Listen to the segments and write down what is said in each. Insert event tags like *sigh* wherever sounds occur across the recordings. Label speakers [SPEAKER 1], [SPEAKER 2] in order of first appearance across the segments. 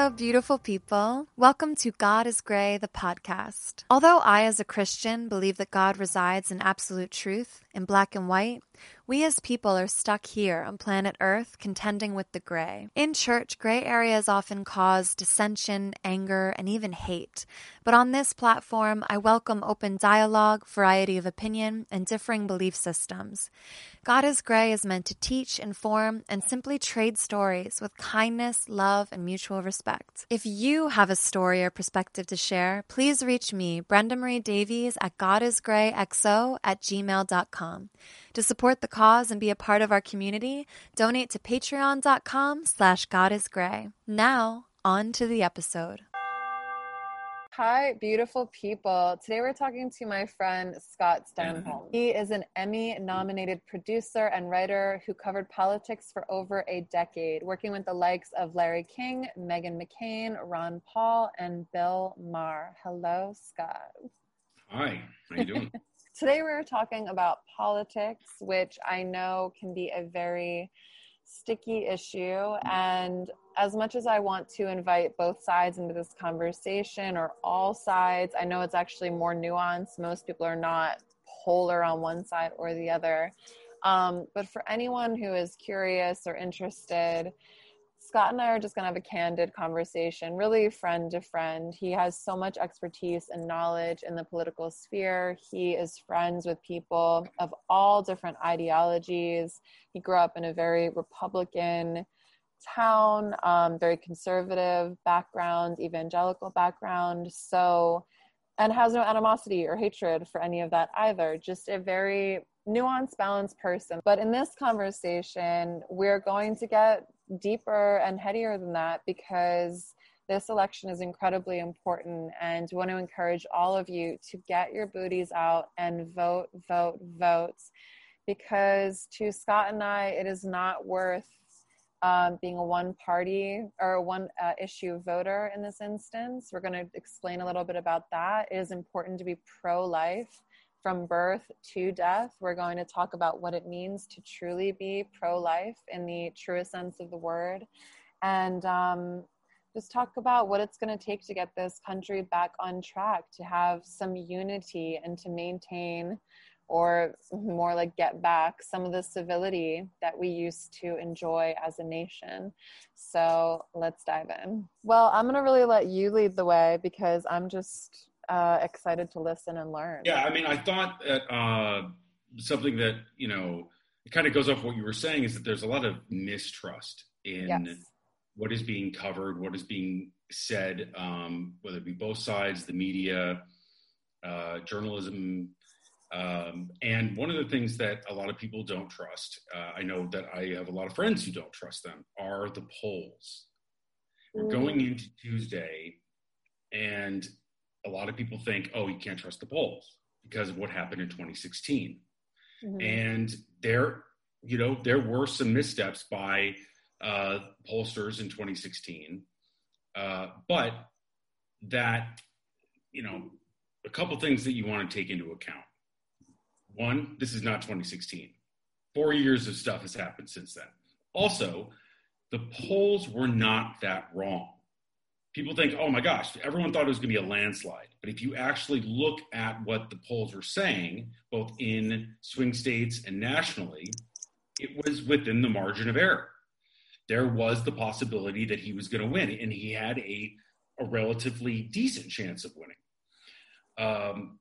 [SPEAKER 1] Hello, beautiful people. Welcome to God is Gray, the podcast. Although I, as a Christian, believe that God resides in absolute truth, in black and white, we as people are stuck here on planet Earth contending with the gray. In church, gray areas often cause dissension, anger, and even hate. But on this platform, I welcome open dialogue, variety of opinion, and differing belief systems. God is Gray is meant to teach, inform, and simply trade stories with kindness, love, and mutual respect. If you have a story or perspective to share, please reach me, Brenda Marie Davies, at godisgrayxo at gmail.com. To support the cause and be a part of our community, donate to patreon.com slash godisgray. Now, on to the episode. Hi, beautiful people. Today we're talking to my friend Scott Stenholm. He is an Emmy nominated producer and writer who covered politics for over a decade, working with the likes of Larry King, Meghan McCain, Ron Paul, and Bill Maher. Hello, Scott.
[SPEAKER 2] Hi, how you doing? *laughs*
[SPEAKER 1] Today we're talking about politics, which I know can be a very sticky issue. And as much as I want to invite both sides into this conversation or all sides, I know it's actually more nuanced. Most people are not polar on one side or the other. Um, but for anyone who is curious or interested, Scott and I are just going to have a candid conversation, really friend to friend. He has so much expertise and knowledge in the political sphere. He is friends with people of all different ideologies. He grew up in a very Republican town, um, very conservative background, evangelical background. So, and has no animosity or hatred for any of that either. Just a very nuanced, balanced person. But in this conversation, we're going to get deeper and headier than that because this election is incredibly important and want to encourage all of you to get your booties out and vote vote vote because to scott and i it is not worth um, being a one party or a one uh, issue voter in this instance. We're going to explain a little bit about that. It is important to be pro life from birth to death. We're going to talk about what it means to truly be pro life in the truest sense of the word. And um, just talk about what it's going to take to get this country back on track, to have some unity and to maintain, or more like get back, some of the civility that we used to enjoy as a nation. So let's dive in. Well, I'm going to really let you lead the way because I'm just uh, excited to listen and learn.
[SPEAKER 2] Yeah, I mean, I thought that uh, something that you know it kind of goes off what you were saying is that there's a lot of mistrust in yes. what is being covered, what is being said, um, whether it be both sides, the media, uh, journalism. Um, and one of the things that a lot of people don't trust, uh, I know that I have a lot of friends who don't trust them, are the polls. We're going into Tuesday, and a lot of people think, oh, you can't trust the polls because of what happened in 2016. Mm-hmm. And there, you know, there were some missteps by uh, pollsters in 2016, uh, but that, you know, a couple things that you want to take into account. One, this is not 2016. Four years of stuff has happened since then. Also, the polls were not that wrong people think, oh my gosh, everyone thought it was going to be a landslide. But if you actually look at what the polls were saying, both in swing states and nationally, it was within the margin of error. There was the possibility that he was going to win, and he had a, a relatively decent chance of winning. Um,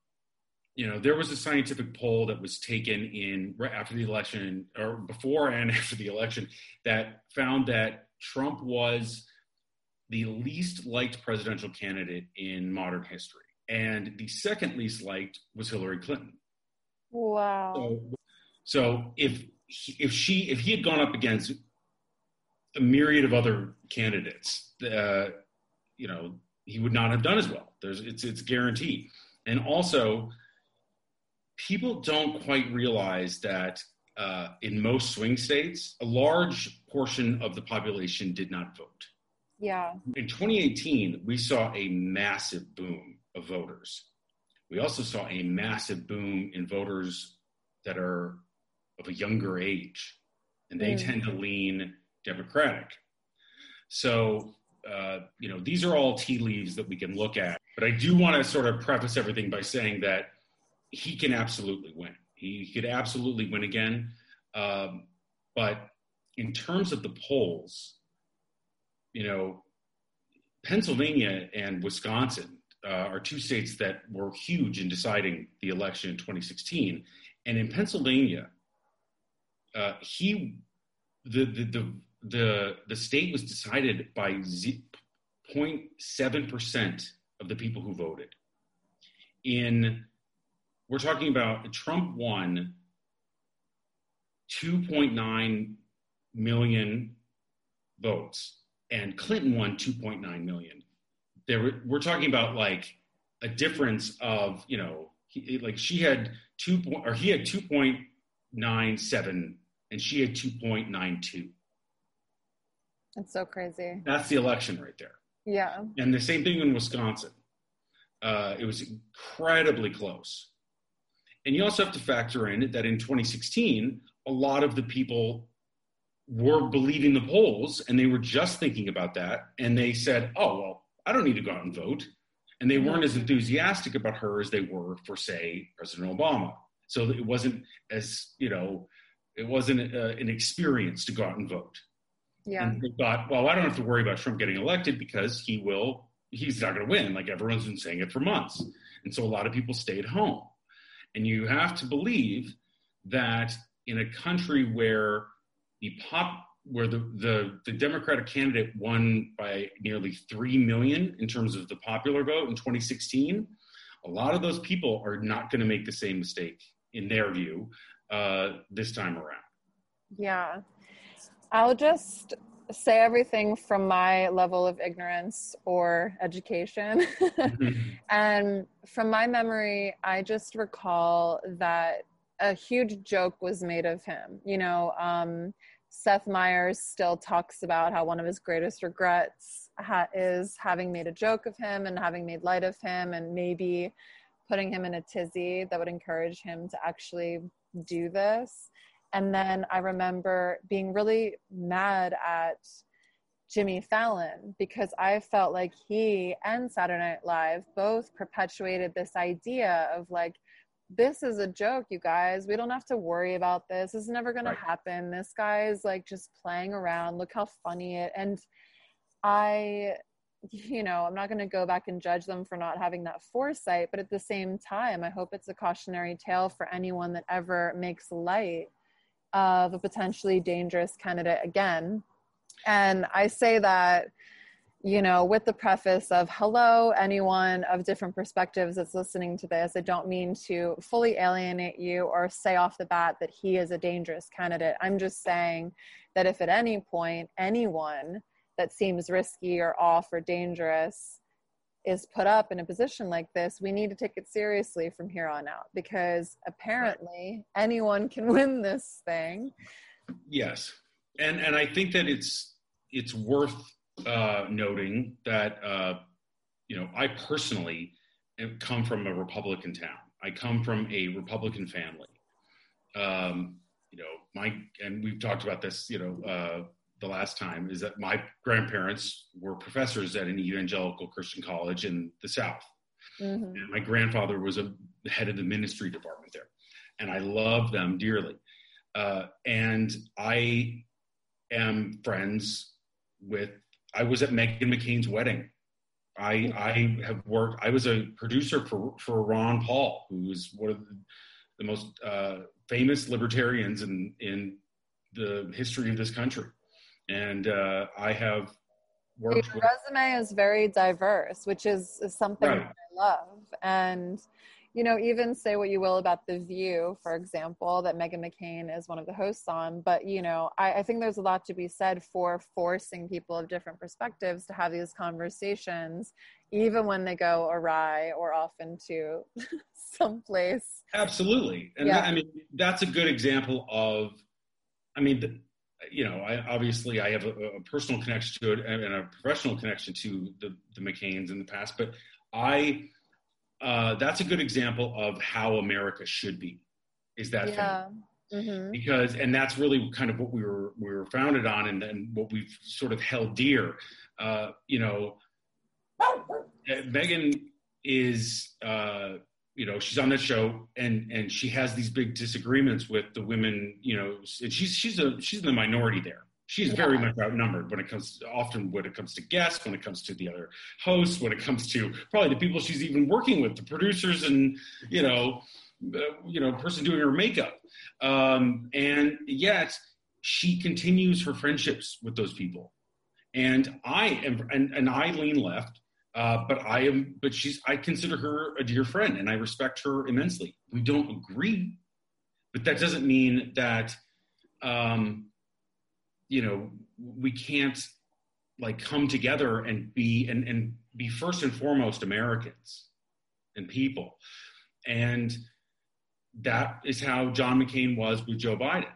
[SPEAKER 2] you know, there was a scientific poll that was taken in right after the election, or before and *laughs* after the election, that found that Trump was the least liked presidential candidate in modern history. And the second least liked was Hillary Clinton.
[SPEAKER 1] Wow.
[SPEAKER 2] So, so if if she if he had gone up against a myriad of other candidates, uh, you know, he would not have done as well. There's it's it's guaranteed. And also, people don't quite realize that uh, in most swing states, a large portion of the population did not vote.
[SPEAKER 1] Yeah.
[SPEAKER 2] In 2018, we saw a massive boom of voters. We also saw a massive boom in voters that are of a younger age, and they mm. tend to lean Democratic. So uh, you know, these are all tea leaves that we can look at. But I do want to sort of preface everything by saying that he can absolutely win. He could absolutely win again. Um, but in terms of the polls, you know, Pennsylvania and Wisconsin uh, are two states that were huge in deciding the election in 2016. And in Pennsylvania, uh, he the, the the the the state was decided by 0.7 percent of the people who voted. In we're talking about Trump won 2.9 million votes and Clinton won 2.9 million. There were, we're talking about like a difference of, you know, he, like she had 2 or he had 2.97 and she had 2.92.
[SPEAKER 1] That's so crazy.
[SPEAKER 2] That's the election right there.
[SPEAKER 1] Yeah.
[SPEAKER 2] And the same thing in Wisconsin. Uh, it was incredibly close. And you also have to factor in that in 2016, a lot of the people were believing the polls and they were just thinking about that. And they said, oh, well, I don't need to go out and vote. And they weren't as enthusiastic about her as they were for, say, President Obama. So it wasn't as, you know, it wasn't uh, an experience to go out and vote.
[SPEAKER 1] Yeah.
[SPEAKER 2] And they thought, well, I don't have to worry about Trump getting elected because he will, he's not going to win. Like everyone's been saying it for months. And so a lot of people stayed home. And you have to believe that in a country where the pop where the, the, the Democratic candidate won by nearly 3 million in terms of the popular vote in 2016, a lot of those people are not going to make the same mistake, in their view, uh, this time around.
[SPEAKER 1] Yeah. I'll just say everything from my level of ignorance or education. mm-hmm. *laughs* And from my memory, I just recall that a huge joke was made of him. You know, um, Seth Meyers still talks about how one of his greatest regrets ha- is having made a joke of him and having made light of him and maybe putting him in a tizzy that would encourage him to actually do this. And then I remember being really mad at Jimmy Fallon because I felt like he and Saturday Night Live both perpetuated this idea of like, this is a joke, you guys. We don't have to worry about this. This is never going right. to happen. This guy is like just playing around. Look how funny it. And I, you know, I'm not going to go back and judge them for not having that foresight. But at the same time, I hope it's a cautionary tale for anyone that ever makes light of a potentially dangerous candidate again. And I say that you know, with the preface of hello, anyone of different perspectives that's listening to this. I don't mean to fully alienate you or say off the bat that he is a dangerous candidate. I'm just saying that if at any point anyone that seems risky or off or dangerous is put up in a position like this, we need to take it seriously from here on out because apparently anyone can *laughs* win this thing.
[SPEAKER 2] Yes. And and I think that it's it's worth uh, noting that uh, you know I personally come from a Republican town. I come from a Republican family. Um, you know, my and we've talked about this. You know, uh, the last time is that my grandparents were professors at an evangelical Christian college in the South. Mm-hmm. And my grandfather was a head of the ministry department there, and I love them dearly. Uh, and I am friends with I was at Meghan McCain's wedding. I I have worked. I was a producer for for Ron Paul, who is one of the, the most uh, famous libertarians in in the history of this country, and uh, I have worked.
[SPEAKER 1] Your resume is very diverse, which is, is something right. I love, and you know, even say what you will about The View, for example, that Meghan McCain is one of the hosts on. But, you know, I, I, think there's a lot to be said for forcing people of different perspectives to have these conversations, even when they go awry or off into *laughs* someplace.
[SPEAKER 2] Absolutely. And yeah. I mean, that's a good example of, I mean, the, you know, I obviously I have a, a, personal connection to it and a professional connection to the, the McCains in the past, but I, uh, that's a good example of how America should be. Is that
[SPEAKER 1] yeah.
[SPEAKER 2] mm-hmm. because and that's really kind of what we were we were founded on and, and what we've sort of held dear uh, you know Meghan is uh, you know she's on the show and and she has these big disagreements with the women you know and she's she's a she's in the minority there she's yeah. very much outnumbered when it comes to, often when it comes to guests when it comes to the other hosts when it comes to probably the people she's even working with the producers and you know uh, you know person doing her makeup um, and yet she continues her friendships with those people and i am and, and i lean left uh, but I am, but she's, I consider her a dear friend and I respect her immensely. We don't agree, but that doesn't mean that, um, you know, we can't like come together and be, and, and be first and foremost Americans and people. And that is how John McCain was with Joe Biden.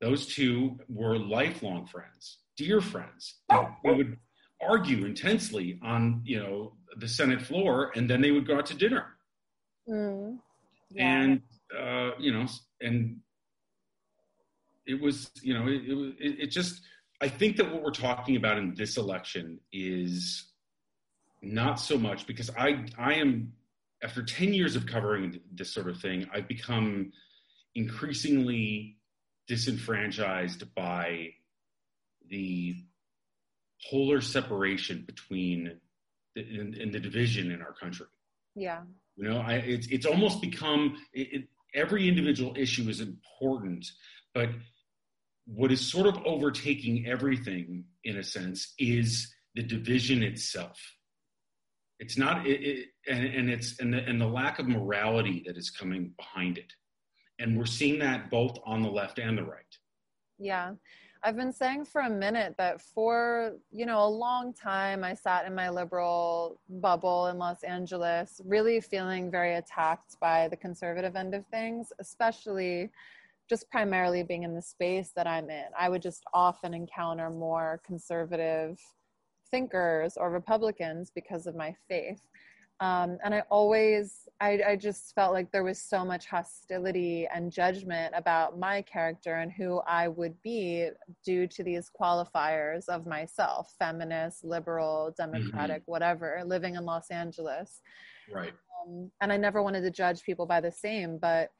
[SPEAKER 2] Those two were lifelong friends, dear friends. They would argue intensely on you know the Senate floor, and then they would go out to dinner. Mm, yeah. And uh, you know, and it was you know it, it, it just I think that what we're talking about in this election is not so much because I I am after 10 years of covering this sort of thing, I've become increasingly disenfranchised by the polar separation between the, in, in, the division in our country.
[SPEAKER 1] Yeah.
[SPEAKER 2] You know, I, it's it's almost become it, it, every individual issue is important, but what is sort of overtaking everything in a sense is the division itself. It's not, it, and, and it's and the, and the lack of morality that is coming behind it, and we're seeing that both on the left and the right.
[SPEAKER 1] Yeah, I've been saying for a minute that for, you know, a long time I sat in my liberal bubble in Los Angeles, really feeling very attacked by the conservative end of things, especially just primarily being in the space that I'm in. I would just often encounter more conservative thinkers or Republicans because of my faith. Um, and I always, I, I just felt like there was so much hostility and judgment about my character and who I would be due to these qualifiers of myself feminist, liberal, democratic, mm-hmm. whatever, living in Los Angeles.
[SPEAKER 2] Right.
[SPEAKER 1] Um, and I never wanted to judge people by the same, but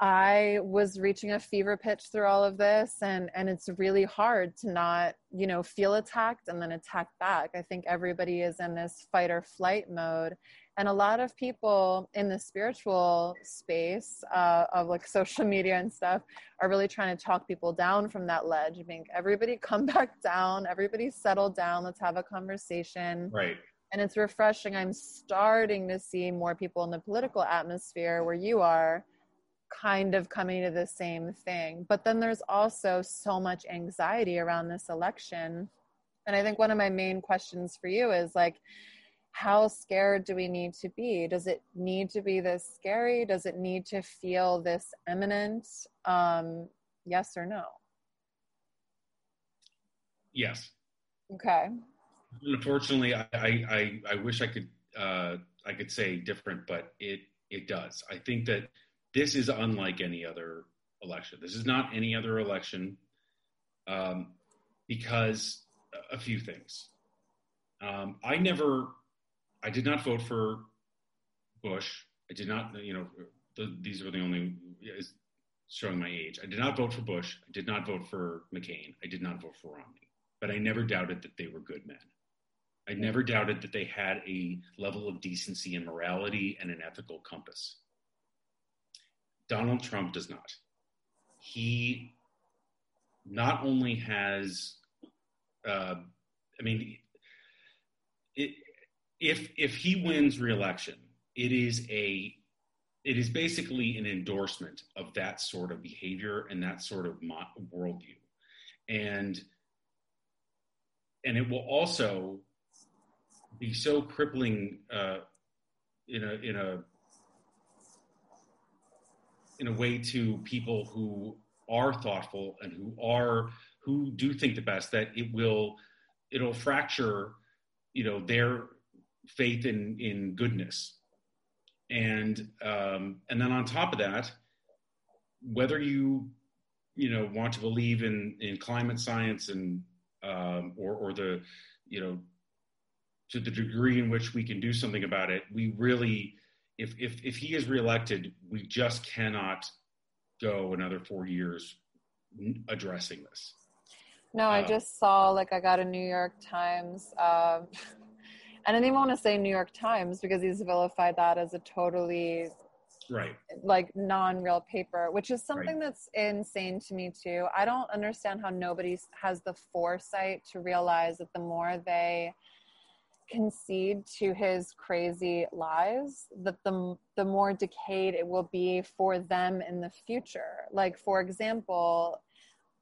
[SPEAKER 1] I was reaching a fever pitch through all of this and and it's really hard to not, you know, feel attacked and then attack back. I think everybody is in this fight or flight mode and a lot of people in the spiritual space uh, of like *laughs* social media and stuff are really trying to talk people down from that ledge. Being everybody come back down, everybody settle down, let's have a conversation.
[SPEAKER 2] Right
[SPEAKER 1] and it's refreshing. I'm starting to see more people in the political atmosphere where you are kind of coming to the same thing. But then there's also so much anxiety around this election. And I think one of my main questions for you is like, how scared do we need to be? Does it need to be this scary? Does it need to feel this imminent? Um, yes or no?
[SPEAKER 2] Yes.
[SPEAKER 1] Okay.
[SPEAKER 2] Unfortunately, I, I, I wish I could uh, I could say different, but it it does. I think that this is unlike any other election. This is not any other election um, because a few things. Um, I never, I did not vote for Bush. I did not, you know, the, these are the only is showing my age. I did not vote for Bush. I did not vote for McCain. I did not vote for Romney. But I never doubted that they were good men. I never doubted that they had a level of decency and morality and an ethical compass. Donald Trump does not. He not only has, uh, I mean, it, if if he wins reelection, it is a it is basically an endorsement of that sort of behavior and that sort of worldview, and and it will also be so crippling uh, in a in a in a way to people who are thoughtful and who are who do think the best that it will it'll fracture you know their faith in in goodness. And um, and then on top of that whether you you know want to believe in in climate science and um, or or the you know to the degree in which we can do something about it, we really if if if he is reelected, we just cannot go another four years addressing this.
[SPEAKER 1] No, I uh, just saw like I got a New York Times. Um, *laughs* I didn't even want to say New York Times because he's vilified that as a totally
[SPEAKER 2] right
[SPEAKER 1] like non-real paper which is something right. that's insane to me too i don't understand how nobody has the foresight to realize that the more they concede to his crazy lies that the the more decayed it will be for them in the future. Like for example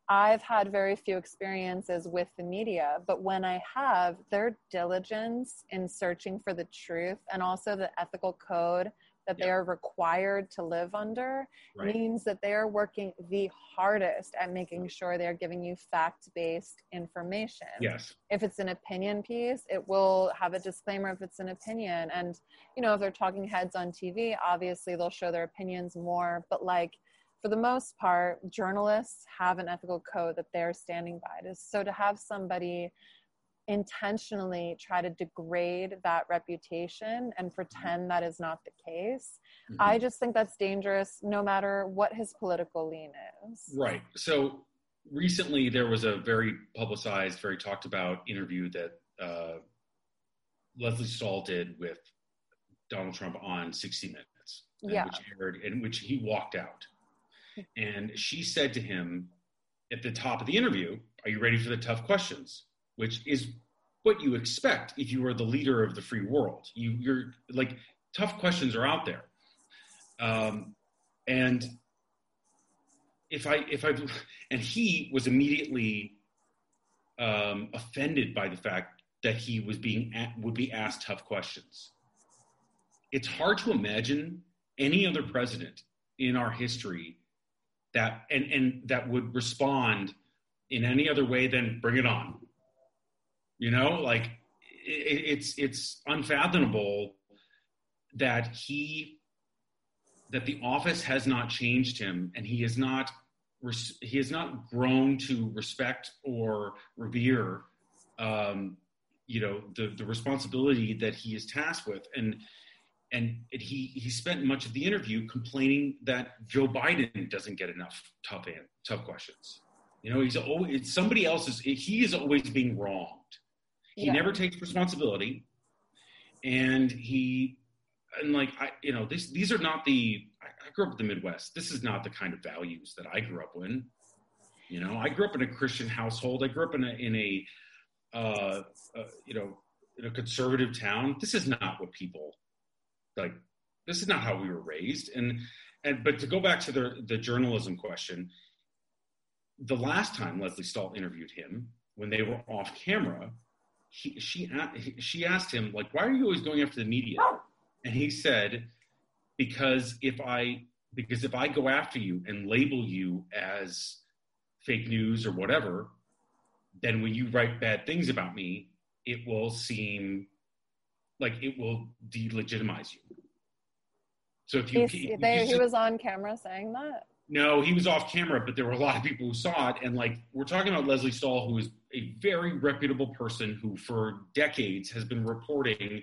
[SPEAKER 1] I've had very few experiences with the media, but when I have, their diligence in searching for the truth and also the ethical code that they are required to live under right. means that they are working the hardest at making sure they're giving you fact based information.
[SPEAKER 2] Yes.
[SPEAKER 1] If it's an opinion piece, it will have a disclaimer if it's an opinion. And, you know, if they're talking heads on TV, obviously they'll show their opinions more, but like, for the most part, journalists have an ethical code that they're standing by. So to have somebody intentionally try to degrade that reputation and pretend that is not the case, mm-hmm. I just think that's dangerous no matter what his political lean is.
[SPEAKER 2] Right. So recently there was a very publicized, very talked about interview that uh, Lesley Stahl did with Donald Trump on 60 Minutes,
[SPEAKER 1] yeah.
[SPEAKER 2] which aired, in which he walked out. *laughs* And she said to him at the top of the interview, Are you ready for the tough questions? Which is what you expect if you are the leader of the free world. You, you're like, tough questions are out there. Um, and if I, if I, and he was immediately um, offended by the fact that he was being, would be asked tough questions. It's hard to imagine any other president in our history that and and that would respond in any other way than bring it on you know like it, it's it's unfathomable that he that the office has not changed him and he has not he has not grown to respect or revere um, you know the the responsibility that he is tasked with and and he he spent much of the interview complaining that Joe Biden doesn't get enough tough tough questions. You know, he's always somebody else is he is always being wronged. He yeah. never takes responsibility, and he and like I you know this these are not the I, I grew up in the Midwest. This is not the kind of values that I grew up in. You know, I grew up in a Christian household. I grew up in a in a uh, uh, you know in a conservative town. This is not what people like this is not how we were raised and and but to go back to the the journalism question the last time Lesley Stahl interviewed him when they were off camera he, she she asked him like why are you always going after the media and he said because if i because if i go after you and label you as fake news or whatever then when you write bad things about me it will seem like it will delegitimize you.
[SPEAKER 1] So if you, if you they, he was on camera saying that.
[SPEAKER 2] No, he was off camera, but there were a lot of people who saw it. And like we're talking about Lesley Stahl, who is a very reputable person who, for decades, has been reporting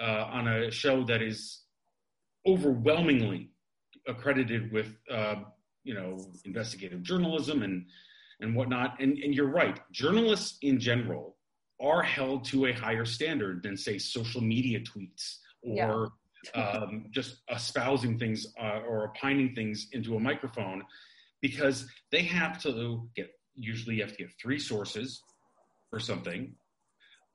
[SPEAKER 2] uh, on a show that is overwhelmingly accredited with, uh, you know, investigative journalism and and whatnot. And and you're right, journalists in general are held to a higher standard than say social media tweets or yeah. Um, just espousing things uh, or opining things into a microphone because they have to get usually you have to get three sources for something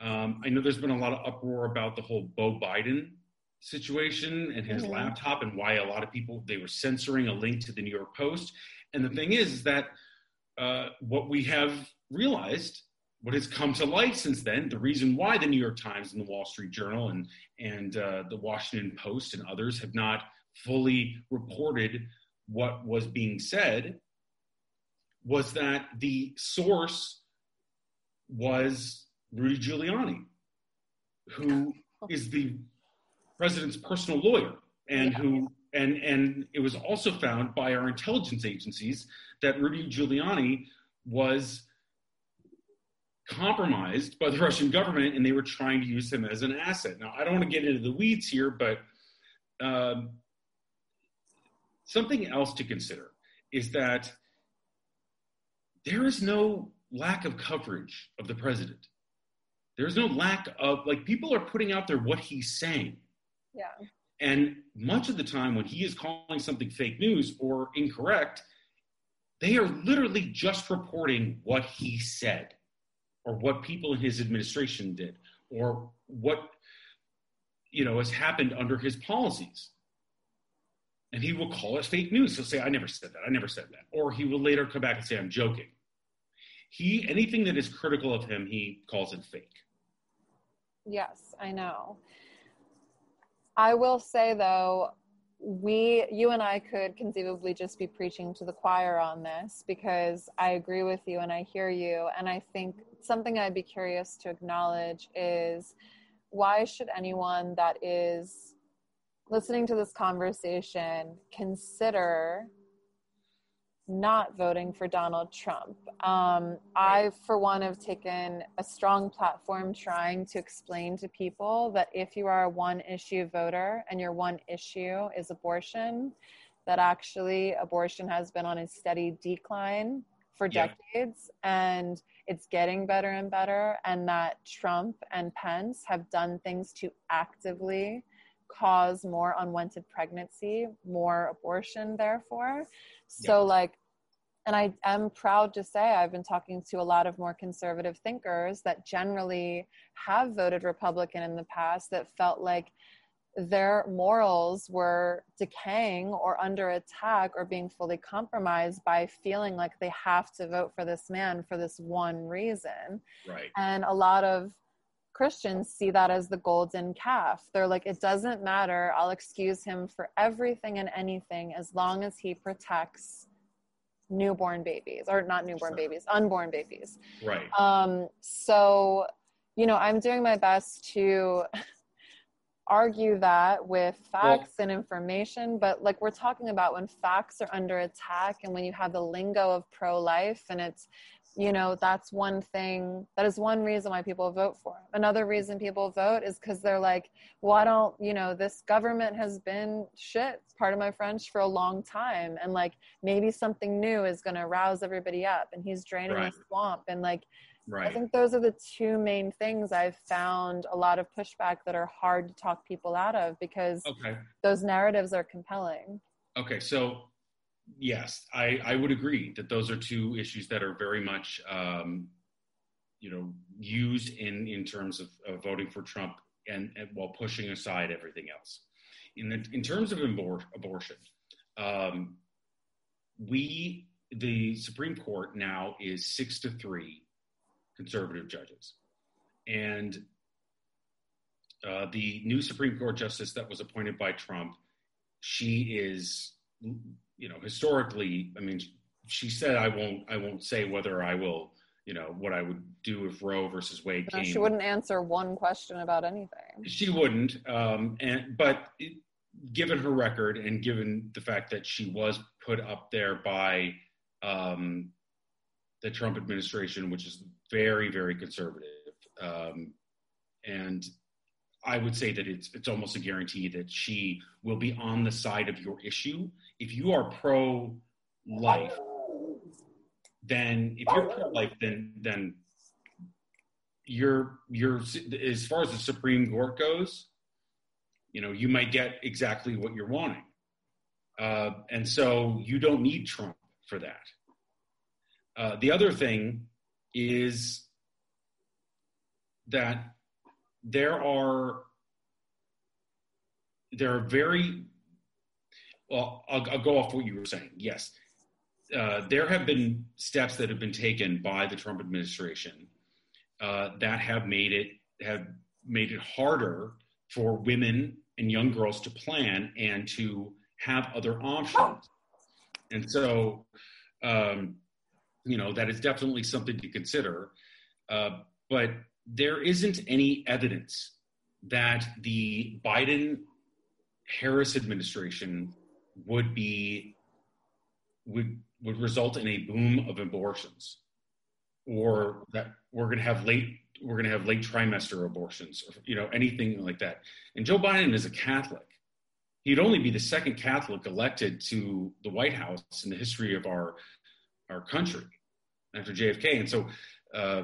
[SPEAKER 2] um, i know there's been a lot of uproar about the whole Bo Biden situation and his mm-hmm. laptop and why a lot of people they were censoring a link to the new york post and the thing is, is that uh, what we have realized what has come to light since then, the reason why the New York Times and the Wall Street Journal and and uh, the Washington Post and others have not fully reported what was being said, was that the source was Rudy Giuliani, who is the president's personal lawyer and yeah. who And, and it was also found by our intelligence agencies that Rudy Giuliani was compromised by the *laughs* Russian government and they were trying to use him as an asset. Now, I don't want to get into the weeds here, but um, something else to consider is that there is no lack of coverage of the president. There's no lack of, like, people are putting out there what he's saying.
[SPEAKER 1] Yeah.
[SPEAKER 2] And much of the time, when he is calling something fake news or incorrect, they are literally just reporting what he said or what people in his administration did or what you know has happened under his policies. And he will call it fake news. He'll say i never said that. I never said that. Or he will later come back and say i'm joking. He anything that is critical of him he calls it fake.
[SPEAKER 1] Yes i know. I will say though we you and i could conceivably just be preaching to the choir on this because i agree with you and i hear you. And i think something i'd be curious to acknowledge is why should anyone that is listening to this conversation consider not voting for Donald Trump. Um, I, for one, have taken a strong platform trying to explain to people that if you are a one issue voter and your one issue is abortion, that actually abortion has been on a steady decline for yeah. decades and it's getting better and better, and that Trump and Pence have done things to actively cause more unwanted pregnancy, more abortion, therefore. So, yeah. like, and I am proud to say I've been talking to a lot of more conservative thinkers that generally have voted Republican in the past that felt like their morals were decaying or under attack or being fully compromised by feeling like they have to vote for this man for this one reason.
[SPEAKER 2] Right.
[SPEAKER 1] And a lot of Christians see that as the golden calf. They're like, it doesn't matter. I'll excuse him for everything and anything as long as he protects newborn babies or not newborn sure. babies, unborn babies.
[SPEAKER 2] Right.
[SPEAKER 1] Um, so, you know, I'm doing my best to *laughs* argue that with facts well, and information but like we're talking about when facts are under attack and when you have the lingo of pro-life and it's you know that's one thing that is one reason why people vote for him another reason people vote is because they're like well i don't you know this government has been shit part of my french for a long time and like maybe something new is going to rouse everybody up and he's draining right. the swamp and like
[SPEAKER 2] right.
[SPEAKER 1] i think those are the two main things i've found a lot of pushback that are hard to talk people out of because
[SPEAKER 2] okay.
[SPEAKER 1] those narratives are compelling
[SPEAKER 2] okay so yes, I, I would agree that those are two issues that are very much, um, you know, used in, in terms of, of voting for Trump and, and, while pushing aside everything else. In, the, in terms of abor- abortion, um, we, the Supreme Court now is six to three conservative judges. And uh, the new Supreme Court justice that was appointed by Trump, she is you know, historically, I mean, she said, "I won't, I won't say whether I will." You know what I would do if Roe versus Wade no, came.
[SPEAKER 1] She wouldn't answer one question about anything.
[SPEAKER 2] She wouldn't, um, and but it, given her record and given the fact that she was put up there by um, the Trump administration, which is very, very conservative, um, and I would say that it's it's almost a guarantee that she will be on the side of your issue. If you are pro life, then if you're pro life, then then you're you're as far as the Supreme Court goes, you know, you might get exactly what you're wanting, uh, and so you don't need Trump for that. Uh, the other thing is that there are there are very well I'll, I'll go off what you were saying. Yes. Uh, there have been steps that have been taken by the trump administration uh, that have made it have made it harder for women and young girls to plan and to have other options. And so um, you know that is definitely something to consider. Uh, but there isn't any evidence that the Biden Harris administration would be would would result in a boom of abortions or that we're going to have late we're going to have late trimester abortions or you know anything like that. And joe biden is a catholic. He'd only be the second catholic elected to the white house in the history of our our country after jfk and so uh,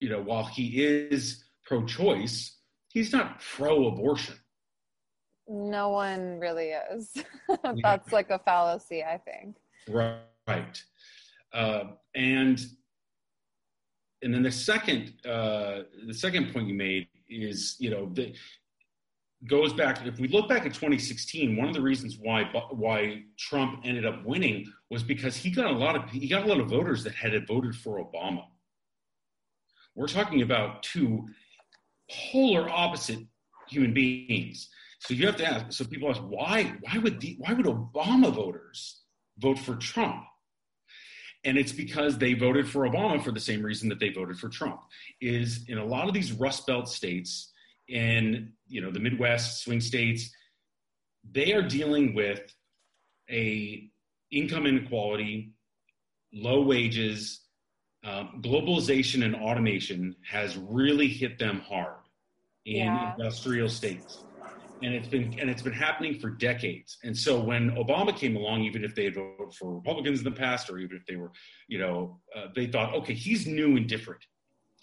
[SPEAKER 2] you know while he is pro-choice he's not pro-abortion.
[SPEAKER 1] No one really is. *laughs* That's like a fallacy i think.
[SPEAKER 2] Right. Uh, and and then the second uh, the second point you made is you know the goes back if we look back at 2016 one of the reasons why why Trump ended up winning was because he got a lot of he got a lot of voters that had voted for Obama we're talking about two polar opposite human beings so you have to ask so people ask why why would the, why would Obama voters vote for Trump and it's because they voted for Obama for the same reason that they voted for Trump. Is in a lot of these Rust Belt states in you know the Midwest swing states, they are dealing with a income inequality, low wages, uh, globalization, and automation has really hit them hard in yeah. industrial states and it's been and it's been happening for decades. And so when Obama came along, even if they had voted for Republicans in the past, or even if they were, you know, uh, they thought, okay, he's new and different.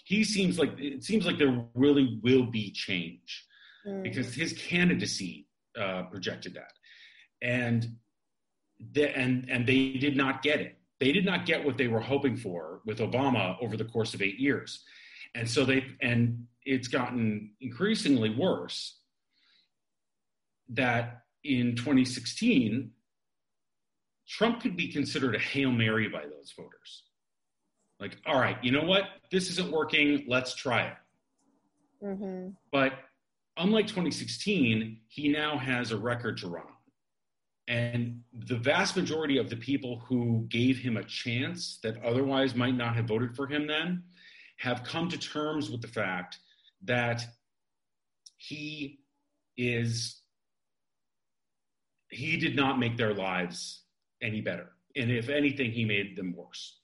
[SPEAKER 2] He seems like it seems like there really will be change mm. because his candidacy uh, projected that, and the, and and they did not get it. They did not get what they were hoping for with Obama over the course of eight years, and so they and it's gotten increasingly worse that in 2016, Trump could be considered a Hail Mary by those voters. Like, all right, you know what? This isn't working. Let's try it. Mm-hmm. But unlike 2016, he now has a record to run on. And the vast majority of the people who gave him a chance that otherwise might not have voted for him then have come to terms with the fact that he is he did not make their lives any better. And if anything, he made them worse.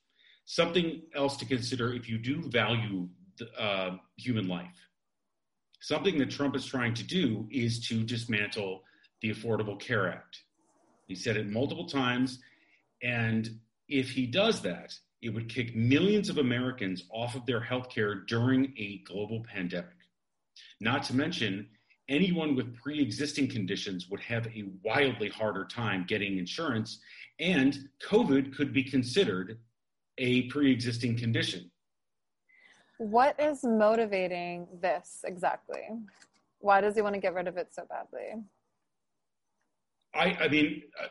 [SPEAKER 2] Something else to consider if you do value uh, human life. Something that Trump is trying to do is to dismantle the Affordable Care Act. He said it multiple times. And if he does that, it would kick millions of Americans off of their health care during a global pandemic. Not to mention, anyone with pre existing conditions would have a wildly harder time getting insurance, and COVID could be considered a pre existing condition.
[SPEAKER 1] What is motivating this exactly? Why does he want to get rid of it so badly?
[SPEAKER 2] I, I mean, uh,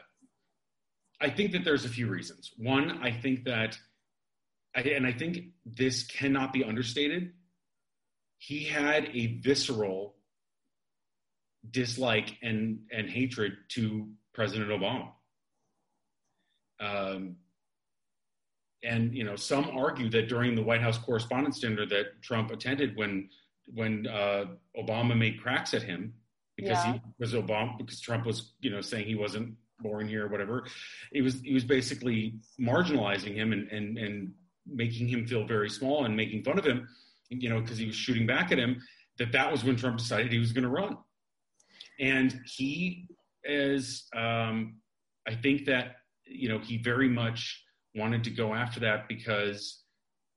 [SPEAKER 2] I think that there's a few reasons. One, I think that, and I think this cannot be understated. He had a visceral dislike and and hatred to President Obama. Um, and you know, some argue that during the White House Correspondents' Dinner that Trump attended when when uh, Obama made cracks at him because yeah. he was Obama because Trump was you know saying he wasn't born here or whatever. He was he was basically marginalizing him and and and making him feel very small and making fun of him, you know, because he was shooting back at him. That that was when Trump decided he was going to run and he is um, i think that you know he very much wanted to go after that because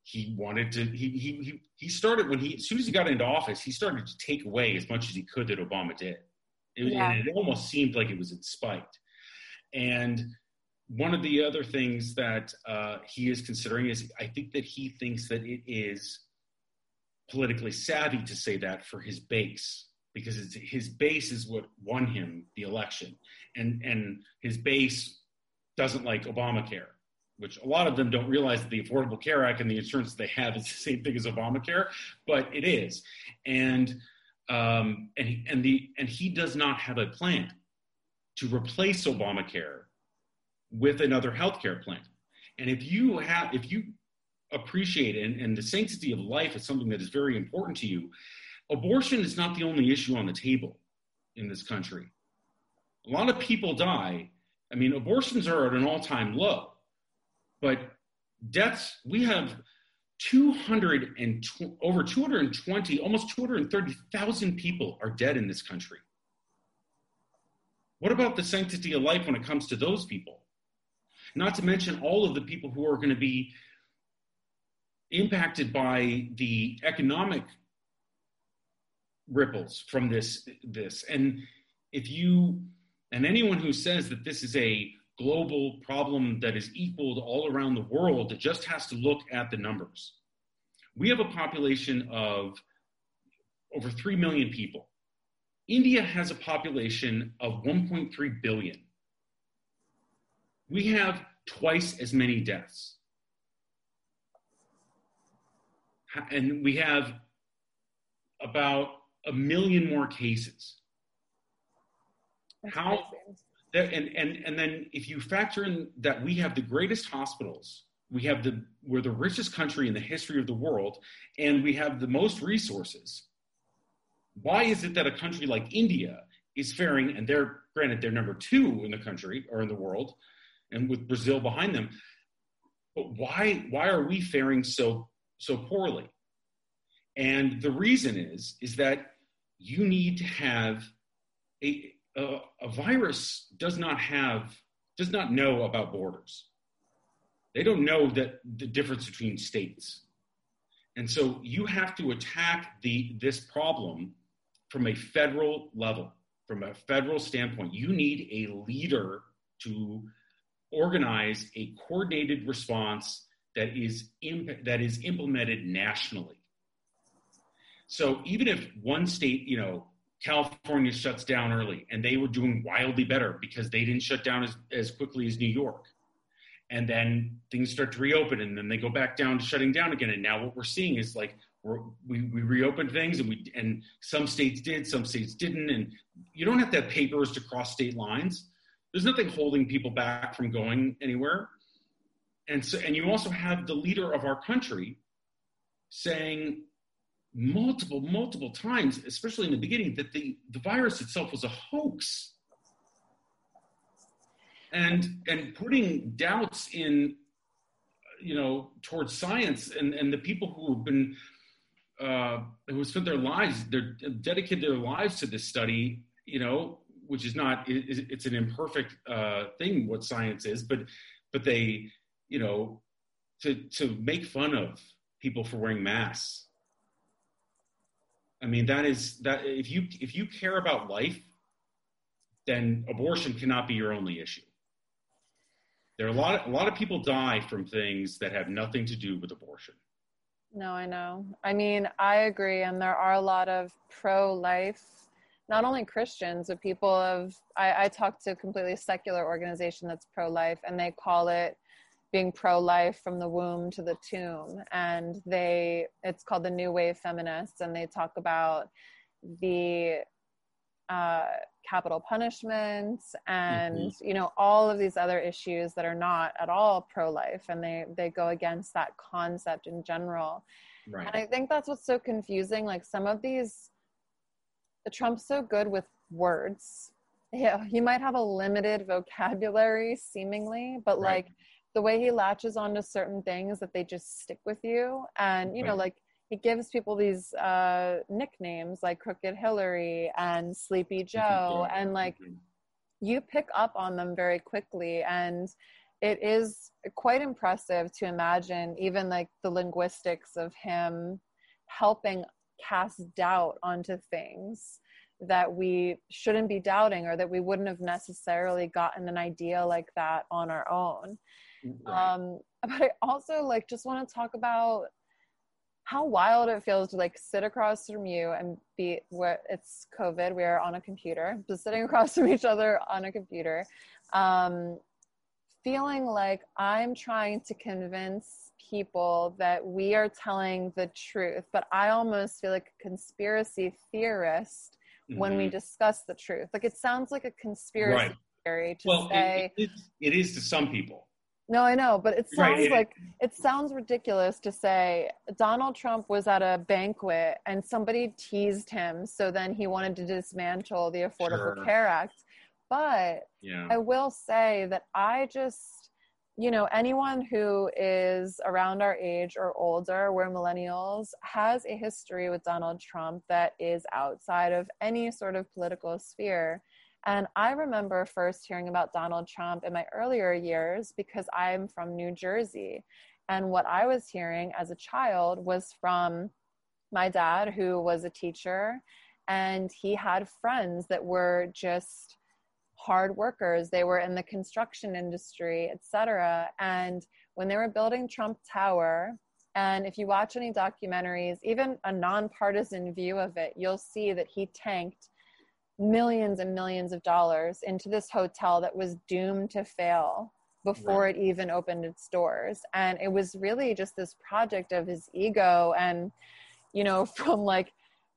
[SPEAKER 2] he wanted to he he he started when he as soon as he got into office he started to take away as much as he could that obama did. It, yeah. and it almost seemed like it was in spite. And one of the other things that uh, he is considering is i think that he thinks that it is politically savvy to say that for his base because his base is what won him the election, and and his base doesn't like Obamacare, which a lot of them don't realize that the Affordable Care Act and the insurance they have is the same thing as Obamacare, but it is, and um, and he, and the and he does not have a plan to replace Obamacare with another healthcare plan, and if you have if you appreciate and, and the sanctity of life is something that is very important to you abortion is not the only issue on the table in this country. A lot of people die. I mean, abortions are at an all time low, but deaths, we have 200 and tw- over 220, almost 230,000 people are dead in this country. What about the sanctity of life when it comes to those people? Not to mention all of the people who are going to be impacted by the economic ripples from this this and if you and anyone who says that this is a global problem that is equal all around the world, it just has to look at the numbers. We have a population of over 3 million people. India has a population of 1.3 billion. We have twice as many deaths. And we have about a million more cases. That's How and and and then if you factor in that we have the greatest hospitals, we have the we're the richest country in the history of the world, and we have the most resources. Why is it that a country like India is faring, and they're granted they're number two in the country or in the world, and with Brazil behind them, but why why are we faring so so poorly? And the reason is is that you need to have a a, virus does not have does not know about borders. They don't know that the difference between states. And so you have to attack the this problem from a federal level, from a federal standpoint. You need a leader to organize a coordinated response that is imp- that is implemented nationally. So even if one state, you know, California shuts down early, and they were doing wildly better because they didn't shut down as, as quickly as New York. And then things start to reopen, and then they go back down to shutting down again. And now what we're seeing is like we we reopened things, and we and some states did, some states didn't, and you don't have to have papers to cross state lines. There's nothing holding people back from going anywhere. And so, and you also have the leader of our country saying multiple, multiple times, especially in the beginning, that the, the virus itself was a hoax. And and putting doubts in, you know, towards science and, and the people who have been uh, who have spent their lives, they're dedicated their lives to this study, you know, which is not it, it's an imperfect uh, thing what science is, but but they, you know, to to make fun of people for wearing masks I mean, that is that if you if you care about life, then abortion cannot be your only issue. There are a lot of, a lot of people die from things that have nothing to do with abortion.
[SPEAKER 1] No, I know. I mean, I agree, and there are a lot of pro-life, not only Christians, but people of. I, I talked to a completely secular organization that's pro-life, and they call it being pro-life from the womb to the tomb and they it's called the new wave feminists and they talk about the uh, capital punishments and mm-hmm. you know all of these other issues that are not at all pro-life and they they go against that concept in general right. and i think that's what's so confusing like some of these trump's so good with words *laughs* yeah he might have a limited vocabulary seemingly but right. like the way he latches onto certain things that they just stick with you. And you know like he gives people these uh nicknames like crooked hillary and sleepy joe and like mm-hmm. you pick up on them very quickly. And it is quite impressive to imagine even like the linguistics of him helping cast doubt onto things that we shouldn't be doubting or that we wouldn't have necessarily gotten an idea like that on our own Right. Um, *laughs* but I also like just want to talk about how wild it feels to like sit across from you and be where it's COVID, we are on a computer, just sitting *laughs* across from each other on a computer, um, feeling like I'm trying to convince people that we are telling the truth, but I almost feel like a conspiracy theorist mm-hmm. when we mm-hmm. discuss the truth. Like it sounds like a conspiracy right. theory to well, say.
[SPEAKER 2] It, it, it is to some people.
[SPEAKER 1] No, I know, but it sounds right. like it sounds ridiculous to say Donald Trump was at a banquet and somebody teased him, so then he wanted to dismantle the Affordable sure. Care Act. But yeah. I will say that I just, you know, anyone who is around our age or older, we're millennials, has a history with Donald Trump that is outside of any sort of political sphere. And I remember first hearing about Donald Trump in my earlier years because I'm from New Jersey. And what I was hearing as a child was from my dad, who was a teacher, and he had friends that were just hard workers. They were in the construction industry, etc. And when they were building Trump Tower, and if you watch any documentaries, even a nonpartisan view of it, you'll see that he tanked millions and millions of dollars into this hotel that was doomed to fail before right. it even opened its doors. And it was really just this project of his ego. And, you know, *laughs* from like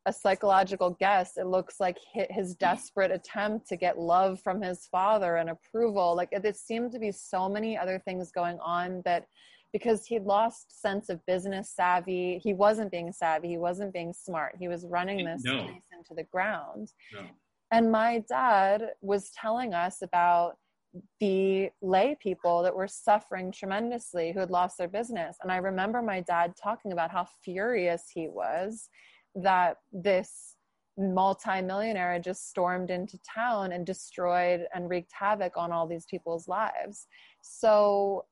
[SPEAKER 1] a psychological guess, it looks like his desperate attempt to get love from his father and approval. Like it, it seemed to be so many other things going on that because he'd lost sense of business savvy he wasn't being savvy he wasn't being smart he was running this no. place into the ground no. And my dad was telling us about the lay people that were suffering tremendously who had lost their business. And I remember my dad talking about how furious he was that this multimillionaire just stormed into town and destroyed and wreaked havoc on all these people's lives. So,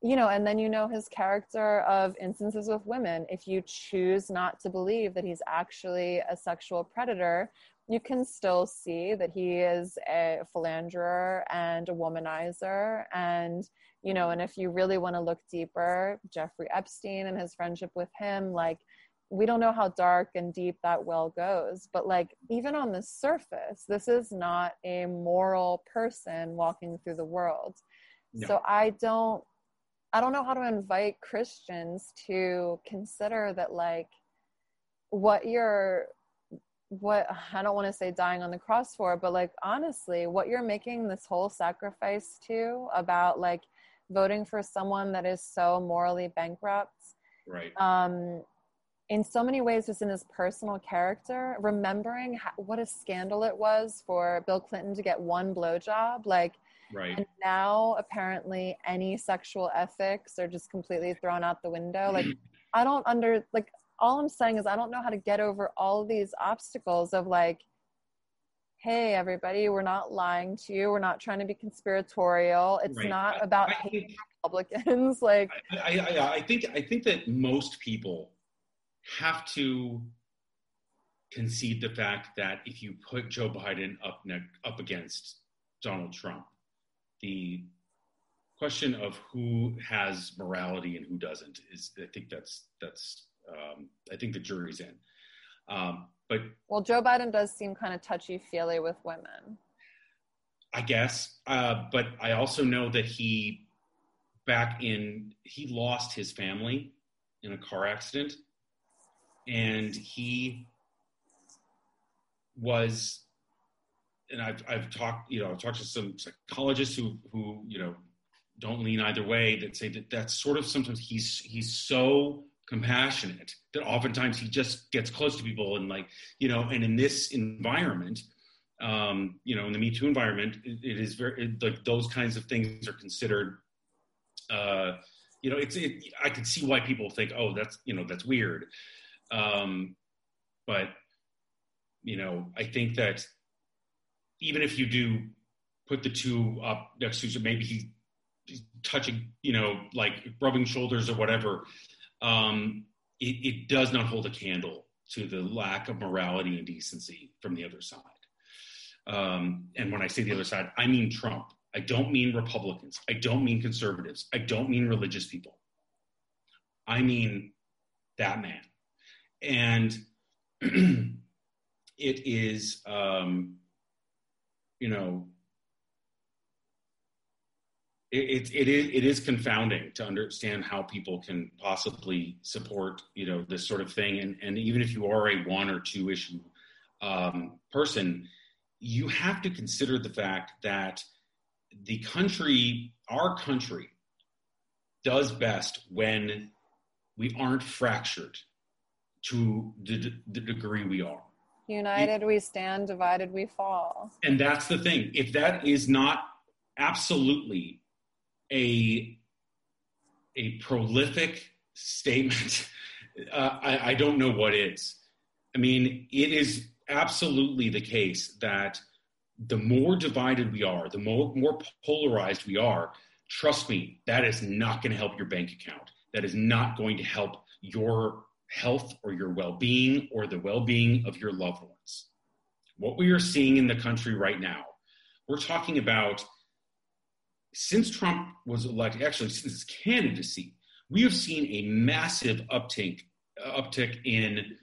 [SPEAKER 1] you know, and then you know his character of instances with women. If you choose not to believe that he's actually a sexual predator, you can still see that he is a philanderer and a womanizer. And you know and if you really want to look deeper jeffrey epstein and his friendship with him like we don't know how dark and deep that well goes. But like even on the surface this is not a moral person walking through the world. No. so i don't i don't know how to invite christians to consider that like what you're what I don't want to say dying on the cross for, but like honestly, what you're making this whole sacrifice to about like voting for someone that is so morally bankrupt.
[SPEAKER 2] Right.
[SPEAKER 1] Um, in so many ways, just in his personal character, remembering how, what a scandal it was for Bill Clinton to get one blowjob, like,
[SPEAKER 2] right.
[SPEAKER 1] and now apparently any sexual ethics are just completely thrown out the window. Like, *clears throat* I don't under like all I'm saying is I don't know how to get over all these obstacles of like, hey, everybody, we're not lying to you. We're not trying to be conspiratorial. It's right. not about I, hating Republicans. *laughs* like,
[SPEAKER 2] I, I, I think I think that most people have to concede the fact that if you put Joe Biden up ne- up against Donald Trump, the question of who has morality and who doesn't is I think that's that's um, I think the jury's in. Um, but
[SPEAKER 1] well, Joe Biden does seem kind of touchy feely with women.
[SPEAKER 2] I guess, uh, but I also know that he back in he lost his family in a car accident, and he was and I've I've talked you know I've talked to some psychologists who who you know don't lean either way that say that that's sort of sometimes he's he's so compassionate that oftentimes he just gets close to people and like you know and in this environment um, you know in the me too environment it, it is very it, like those kinds of things are considered uh, you know it's it, i can see why people think oh that's you know that's weird. Um, but you know i think that even if you do put the two up next to each other maybe he touching you know like rubbing shoulders or whatever um, it, it, does not hold a candle to the lack of morality and decency from the other side. Um, and when I say the other side, I mean Trump. I don't mean Republicans. I don't mean conservatives. I don't mean religious people. I mean that man. And *clears throat* it is, um, you know, it, it, is, it is confounding to understand how people can possibly support you know this sort of thing and, and even if you are a one or two issue um, person you have to consider the fact that the country our country does best when we aren't fractured to the, the degree we are
[SPEAKER 1] United we stand, divided we fall.
[SPEAKER 2] And that's the thing. If that is not absolutely a a prolific statement, *laughs* uh, I, I don't know what is. I mean, it is absolutely the case that the more divided we are, the more, more polarized we are, trust me, that is not going to help your bank account. That is not going to help your health or your well being or the well being of your loved ones. What we are seeing in the country right now, we're talking about since Trump was elected, actually, since his candidacy, we have seen a massive uptick, uptick in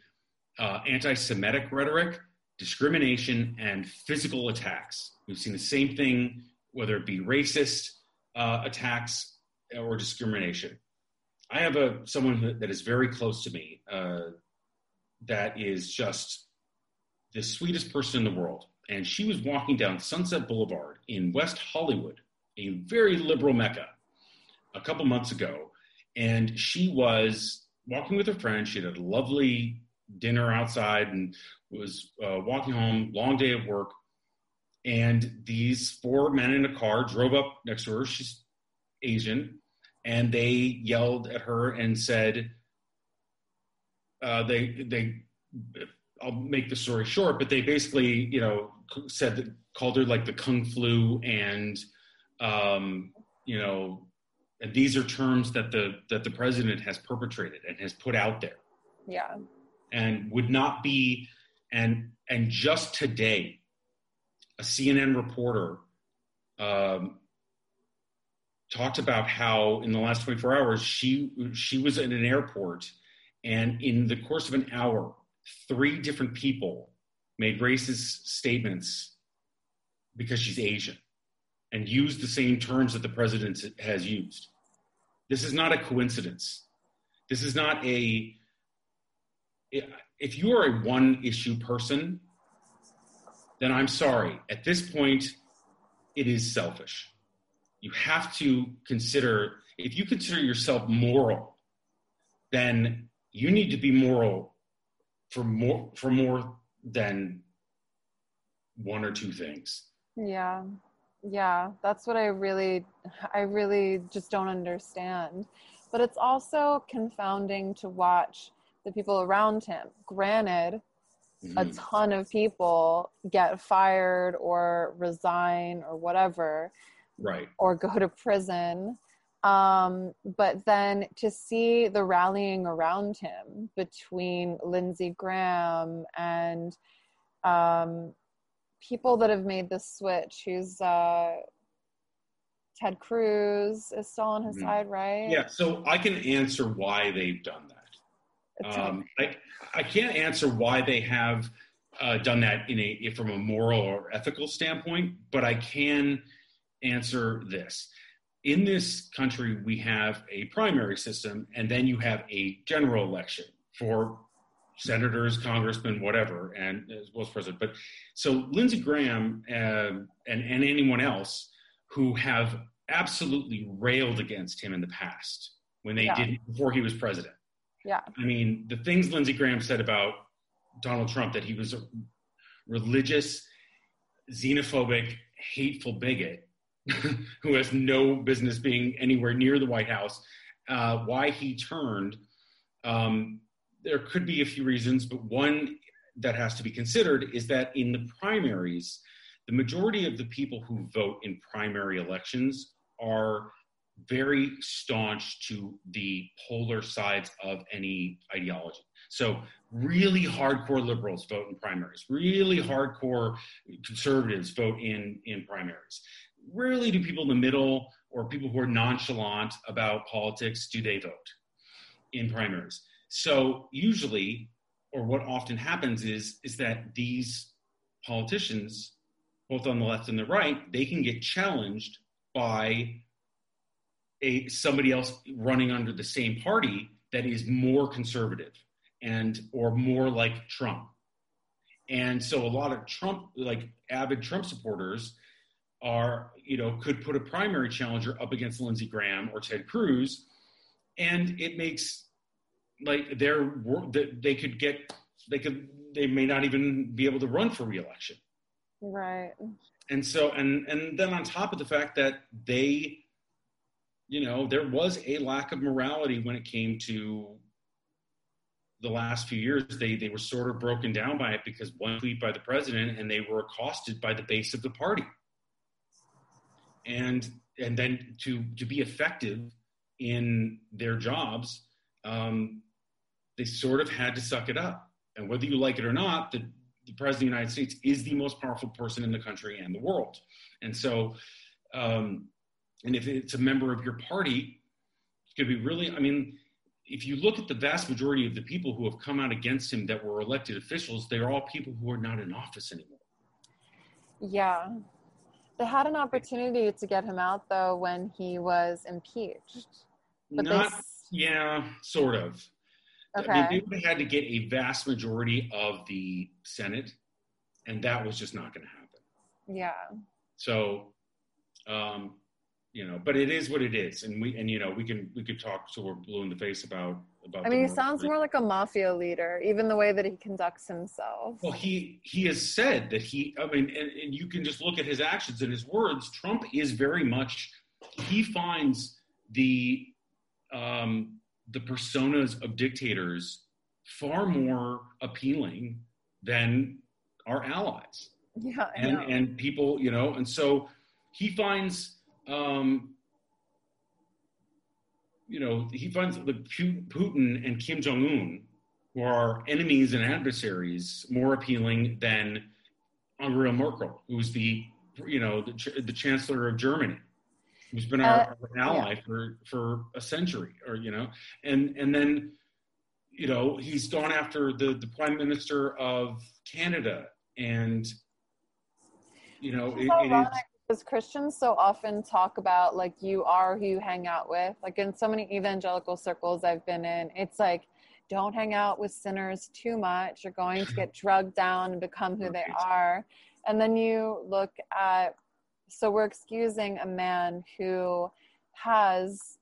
[SPEAKER 2] uh, anti Semitic rhetoric, discrimination, and physical attacks. We've seen the same thing, whether it be racist uh, attacks or discrimination. I have a someone that is very close to me uh, that is just the sweetest person in the world, and she was walking down Sunset Boulevard in West Hollywood, a very liberal mecca, a couple months ago, and she was walking with her friend. She had a lovely dinner outside and was uh, walking home, long day of work, and these four men in a car drove up next to her. She's Asian and they yelled at her and said, uh, they they I'll make the story short, but they basically you know said that called her like the kung flu and um, you know and these are terms that the that the president has perpetrated and has put out there.
[SPEAKER 1] Yeah.
[SPEAKER 2] And would not be and and just today, a CNN reporter um, talked about how in the last 24 hours she she was in an airport and in the course of an hour three different people made racist statements because she's asian and use the same terms that the president has used this is not a coincidence this is not a if you are a one issue person then i'm sorry at this point it is selfish you have to consider if you consider yourself moral, then you need to be moral for more for more than one or two things.
[SPEAKER 1] Yeah. Yeah, that's what I really I really just don't understand. But it's also confounding to watch the people around him. Granted, mm-hmm. a ton of people get fired or resign or whatever
[SPEAKER 2] right
[SPEAKER 1] or go to prison um, but then to see the rallying around him between Lindsey Graham and um, people that have made this switch, who's uh, Ted Cruz is still on his mm-hmm. side, right?
[SPEAKER 2] Yeah, so I can answer why they've done that. Um, I, I can't answer why they have uh, done that in a from a moral or ethical standpoint, but I can answer this. In this country, we have a primary system, and then you have a general election for senators, congressmen, whatever, and as well as president. But so Lindsey Graham uh, and, and anyone else who have absolutely railed against him in the past when they yeah. did before he was president.
[SPEAKER 1] Yeah.
[SPEAKER 2] I mean, the things Lindsey Graham said about Donald Trump that he was a religious, xenophobic, hateful bigot *laughs* who has no business being anywhere near the White House, uh, why he turned. Um, there could be a few reasons, but one that has to be considered is that in the primaries, the majority of the people who vote in primary elections are very staunch to the polar sides of any ideology. So, really hardcore liberals vote in primaries, really hardcore conservatives vote in, in primaries rarely do people in the middle or people who are nonchalant about politics do they vote in primaries. So usually, or what often happens is is that these politicians, both on the left and the right, they can get challenged by a somebody else running under the same party that is more conservative and or more like Trump. And so a lot of Trump, like avid Trump supporters, are, you know, could put a primary challenger up against Lindsey Graham or Ted Cruz, and it makes like their they could get they could they may not even be able to run for reelection.
[SPEAKER 1] Right.
[SPEAKER 2] And so and and then on top of the fact that they you know there was a lack of morality when it came to the last few years they they were sort of broken down by it because one tweet by the president and they were accosted by the base of the party and and then to to be effective in their jobs um, they sort of had to suck it up and whether you like it or not the, the president of the united states is the most powerful person in the country and the world and so um, and if it's a member of your party it's going to be really i mean if you look at the vast majority of the people who have come out against him that were elected officials, they're all people who are not in office anymore.
[SPEAKER 1] Yeah. They had an opportunity to get him out though when he was impeached.
[SPEAKER 2] But not, they... yeah, sort of. Okay. I mean, they had to get a vast majority of the Senate, and that was just not going to happen.
[SPEAKER 1] Yeah.
[SPEAKER 2] So, um, you know, but it is what it is, and we and you know we can we could talk so we're blue in the face about about.
[SPEAKER 1] I mean, he sounds more like a mafia leader, even the way that he conducts himself.
[SPEAKER 2] Well, he he has said that he. I mean, and, and you can just look at his actions and his words. Trump is very much. He finds the um, the personas of dictators far more appealing than our allies.
[SPEAKER 1] Yeah,
[SPEAKER 2] and and people, you know, and so he finds um, you know, he finds the Putin and Kim Jong Un, who are enemies and adversaries, more appealing than Angela Merkel, who's the you know the, the chancellor of Germany, who's been our, uh, ally yeah. for for a century, or you know, and and then you know he's gone after the the prime minister of Canada, and you know it, it is
[SPEAKER 1] because Christians so often talk about like you are who you hang out with. Like in so many evangelical circles I've been in, it's like don't hang out with sinners too much. You're going to get *laughs* drugged down and become who they are. And then you look at so we're excusing a man who has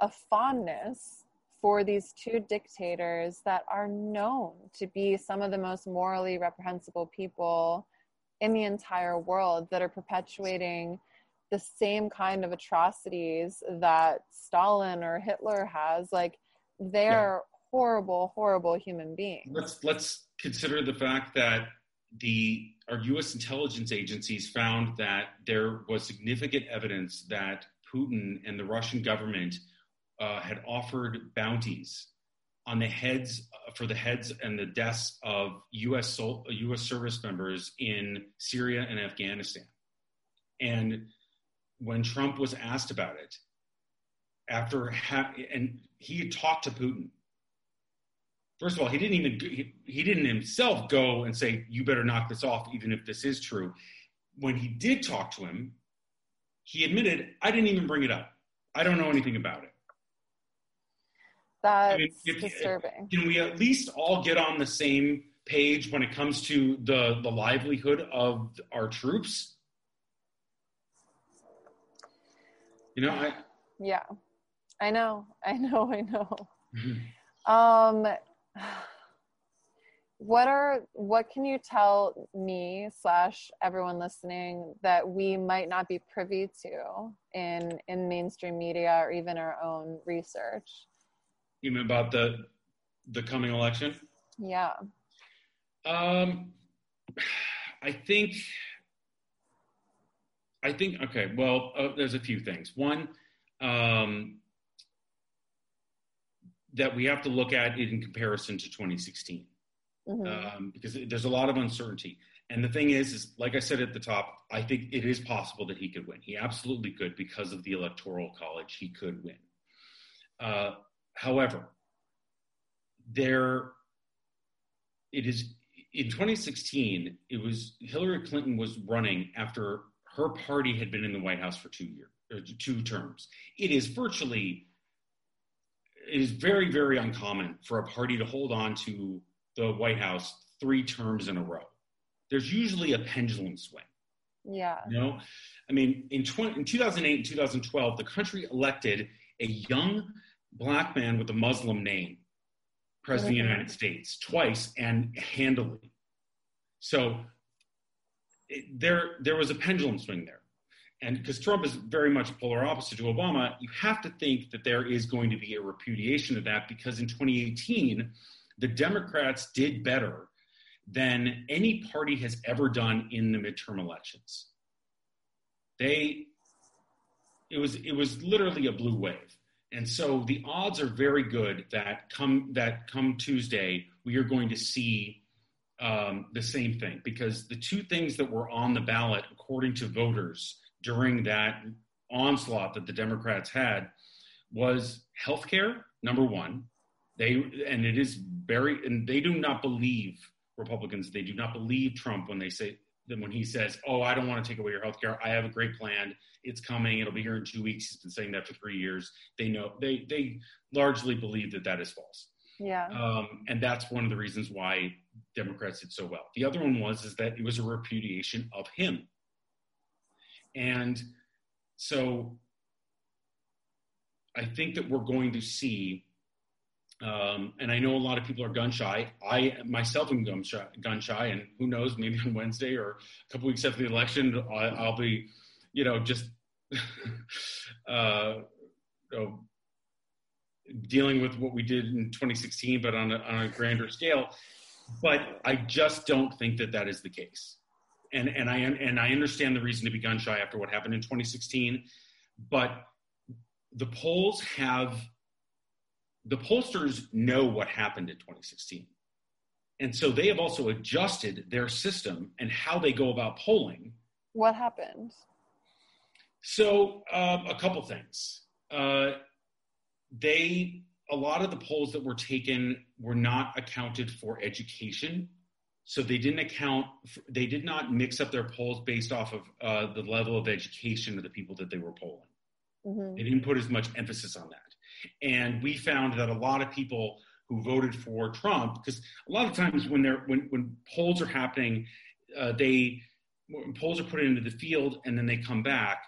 [SPEAKER 1] a fondness for these two dictators that are known to be some of the most morally reprehensible people in the entire world that are perpetuating the same kind of atrocities that Stalin or Hitler has. Like they're yeah. horrible, horrible human beings.
[SPEAKER 2] Let's let's consider the fact that the our U.S. intelligence agencies found that there was significant evidence that Putin and the Russian government uh, had offered bounties on the heads for the heads and the deaths of U.S. U.S. service members in Syria and Afghanistan. And when Trump was asked about it, after ha- and he had talked to Putin. First of all, he didn't even he, he didn't himself go and say, "You better knock this off," even if this is true. When he did talk to him, he admitted, "I didn't even bring it up. I don't know anything about it."
[SPEAKER 1] That's I mean, if, disturbing.
[SPEAKER 2] Can we at least all get on the same page when it comes to the the livelihood of our troops? You know, I
[SPEAKER 1] yeah, I know, I know, I know. *laughs* Mm-hmm. Um, *sighs* what are what can you tell me slash everyone listening that we might not be privy to in in mainstream media or even our own research?
[SPEAKER 2] you even about the the coming election?
[SPEAKER 1] Yeah.
[SPEAKER 2] Um, I think. I think okay. Well, uh, there's a few things. One, um, that we have to look at it in comparison to 2016, mm-hmm. um, because there's a lot of uncertainty. And the thing is, is like I said at the top, I think it is possible that he could win. He absolutely could because of the electoral college. He could win. Uh, However, there it is in 2016 it was hillary clinton was running after her party had been in the white house for two years or two terms it is virtually it is very very uncommon for a party to hold on to the white house three terms in a row there's usually a pendulum swing
[SPEAKER 1] yeah
[SPEAKER 2] you know i mean in, 20, in 2008 and 2012 the country elected a young black man with a Muslim name president mm-hmm. of the United States twice and handily. So it, there, there was a pendulum swing there. And because Trump is very much polar opposite to Obama, you have to think that there is going to be a repudiation of that because in 2018, the Democrats did better than any party has ever done in the midterm elections. They, it was, it was literally a blue wave. And so the odds are very good that come that come Tuesday we are going to see um, the same thing because the two things that were on the ballot, according to voters during that onslaught that the Democrats had, was health care. Number one, they and it is very and they do not believe Republicans. They do not believe Trump when they say that when he says, "Oh, I don't want to take away your health care. I have a great plan. It's coming. It'll be here in two weeks." He's been saying that for three years. They know they they largely believe that that is false.
[SPEAKER 1] Yeah.
[SPEAKER 2] Um, and that's one of the reasons why Democrats did so well. The other one was is that it was a repudiation of him. And so I think that we're going to see um, and I know a lot of people are gun shy. I myself am gun shy, gun shy, and who knows, maybe on Wednesday or a couple weeks after the election, I, will be, you know, just *laughs* uh, you know, dealing with what we did in 2016, but on a, on a grander scale. But I just don't think that that is the case. And and I and I understand the reason to be gun shy after what happened in 2016, but the polls have the pollsters know what happened in 2016. And so they have also adjusted their system and how they go about polling.
[SPEAKER 1] What happened?
[SPEAKER 2] So, um, a couple things. Uh, they, a lot of the polls that were taken were not accounted for education. So they didn't account, they did not mix up their polls based off of uh, the level of education of the people that they were polling. Mm-hmm. They didn't put as much emphasis on that. And we found that a lot of people who voted for Trump, because a lot of times when they're when when polls are happening, uh, they polls are put into the field and then they come back.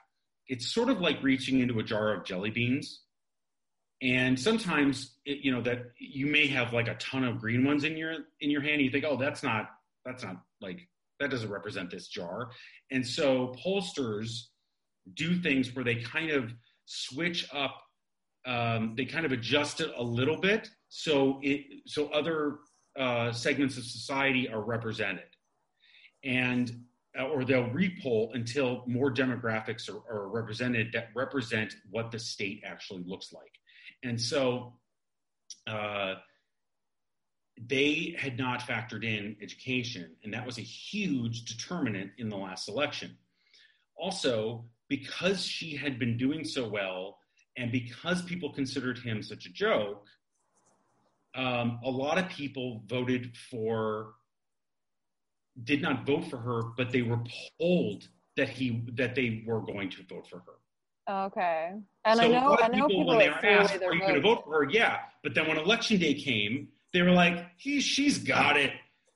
[SPEAKER 2] It's sort of like reaching into a jar of jelly beans. And sometimes, it, you know, that you may have like a ton of green ones in your in your hand. You think, oh, that's not that's not like that doesn't represent this jar. And so pollsters do things where they kind of switch up um, they kind of adjust it a little bit so it so other uh, segments of society are represented and uh, or they'll repoll until more demographics are, are, represented that represent what the state actually looks like and so uh, they had not factored in education and that was a huge determinant in the last election also because she had been doing so well and because people considered him such a joke, um, a lot of people voted for, did not vote for her, but they were polled that he that they were going to vote for her.
[SPEAKER 1] Okay, and so I know I know people, people
[SPEAKER 2] when they were asked, "Are you going to vote for her?" Yeah, but then when election day came, they were like, he, "She's got it.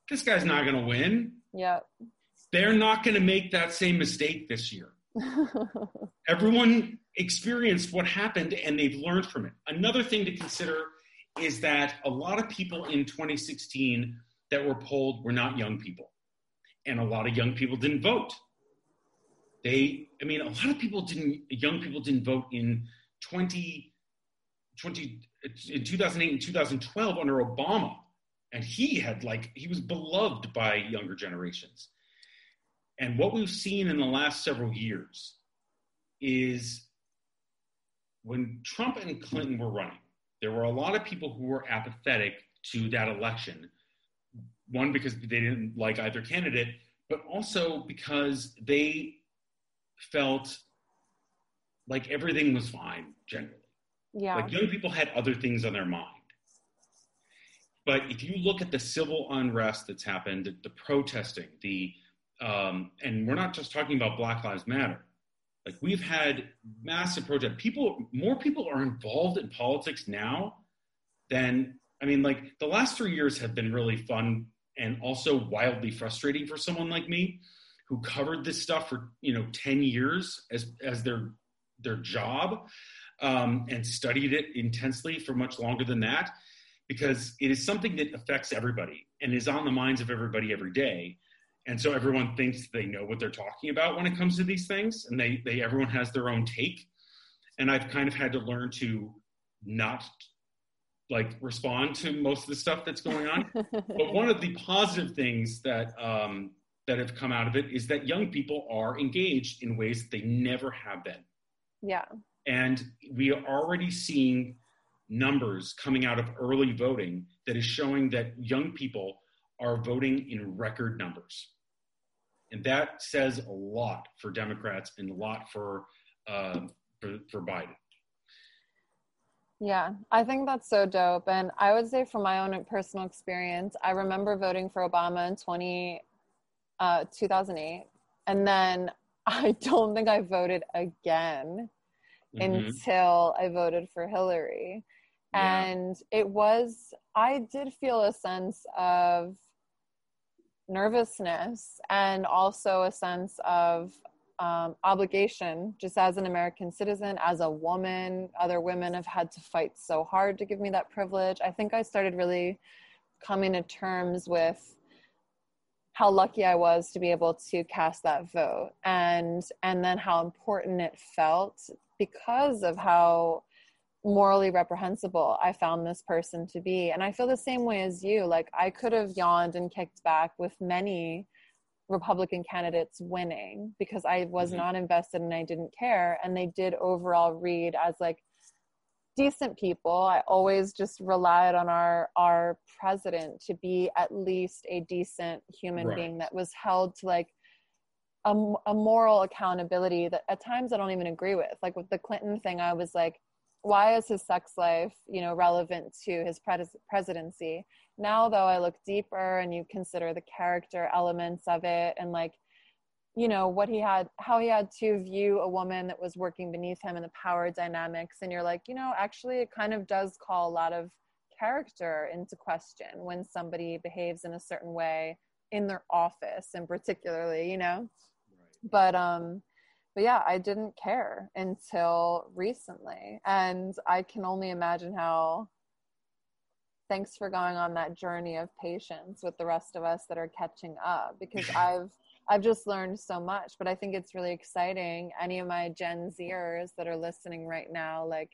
[SPEAKER 2] This guy's not going to win."
[SPEAKER 1] Yep.
[SPEAKER 2] They're not going to make that same mistake this year. *laughs* Everyone experienced what happened and they've learned from it. Another thing to consider is that a lot of people in 2016 that were polled were not young people. And a lot of young people didn't vote. They, I mean, a lot of people didn't, young people didn't vote in 20, 20 in 2008 and 2012 under Obama. And he had like, he was beloved by younger generations. And what we've seen in the last several years is when Trump and Clinton were running, there were a lot of people who were apathetic to that election. One, because they didn't like either candidate, but also because they felt like everything was fine generally.
[SPEAKER 1] Yeah.
[SPEAKER 2] Like young people had other things on their mind. But if you look at the civil unrest that's happened, the protesting, the um, and we're not just talking about Black Lives Matter. Like we've had massive protests. People, more people are involved in politics now than I mean. Like the last three years have been really fun and also wildly frustrating for someone like me, who covered this stuff for you know ten years as as their their job um, and studied it intensely for much longer than that. because it is something that affects everybody and is on the minds of everybody every day. And so everyone thinks they know what they're talking about when it comes to these things, and they, they everyone has their own take. And I've kind of had to learn to not like respond to most of the stuff that's going on. *laughs* but one of the positive things that um, that have come out of it is that young people are engaged in ways that they never have been.
[SPEAKER 1] Yeah.
[SPEAKER 2] And we are already seeing numbers coming out of early voting that is showing that young people are voting in record numbers. And that says a lot for Democrats and a lot for, uh, for, for Biden.
[SPEAKER 1] Yeah, I think that's so dope. And I would say from my own personal experience, I remember voting for Obama in 20, uh, 2008. And then *laughs* I don't think I voted again mm-hmm. until I voted for Hillary. Yeah. And it was, I did feel a sense of nervousness and also a sense of um, obligation just as an American citizen, as a woman. Other women have had to fight so hard to give me that privilege. I think I started really coming to terms with how lucky I was to be able to cast that vote and and then how important it felt because of how morally reprehensible I found this person to be. And I feel the same way as you. Like I could have yawned and kicked back with many Republican candidates winning because I was mm-hmm. not invested and I didn't care. And they did overall read as like decent people. I always just relied on our our president to be at least a decent human right. being that was held to like a, a moral accountability that at times I don't even agree with. Like with the Clinton thing, I was like, why is his sex life, you know, relevant to his pres- presidency? Now, though, I look deeper and you consider the character elements of it and like, you know, what he had, how he had to view a woman that was working beneath him and the power dynamics. And you're like, you know, actually, it kind of does call a lot of character into question when somebody behaves in a certain way in their office and particularly, you know? Right. But, um, but yeah, I didn't care until recently. And I can only imagine how thanks for going on that journey of patience with the rest of us that are catching up because *laughs* I've I've just learned so much, but I think it's really exciting. Any of my Gen Zers that are listening right now, like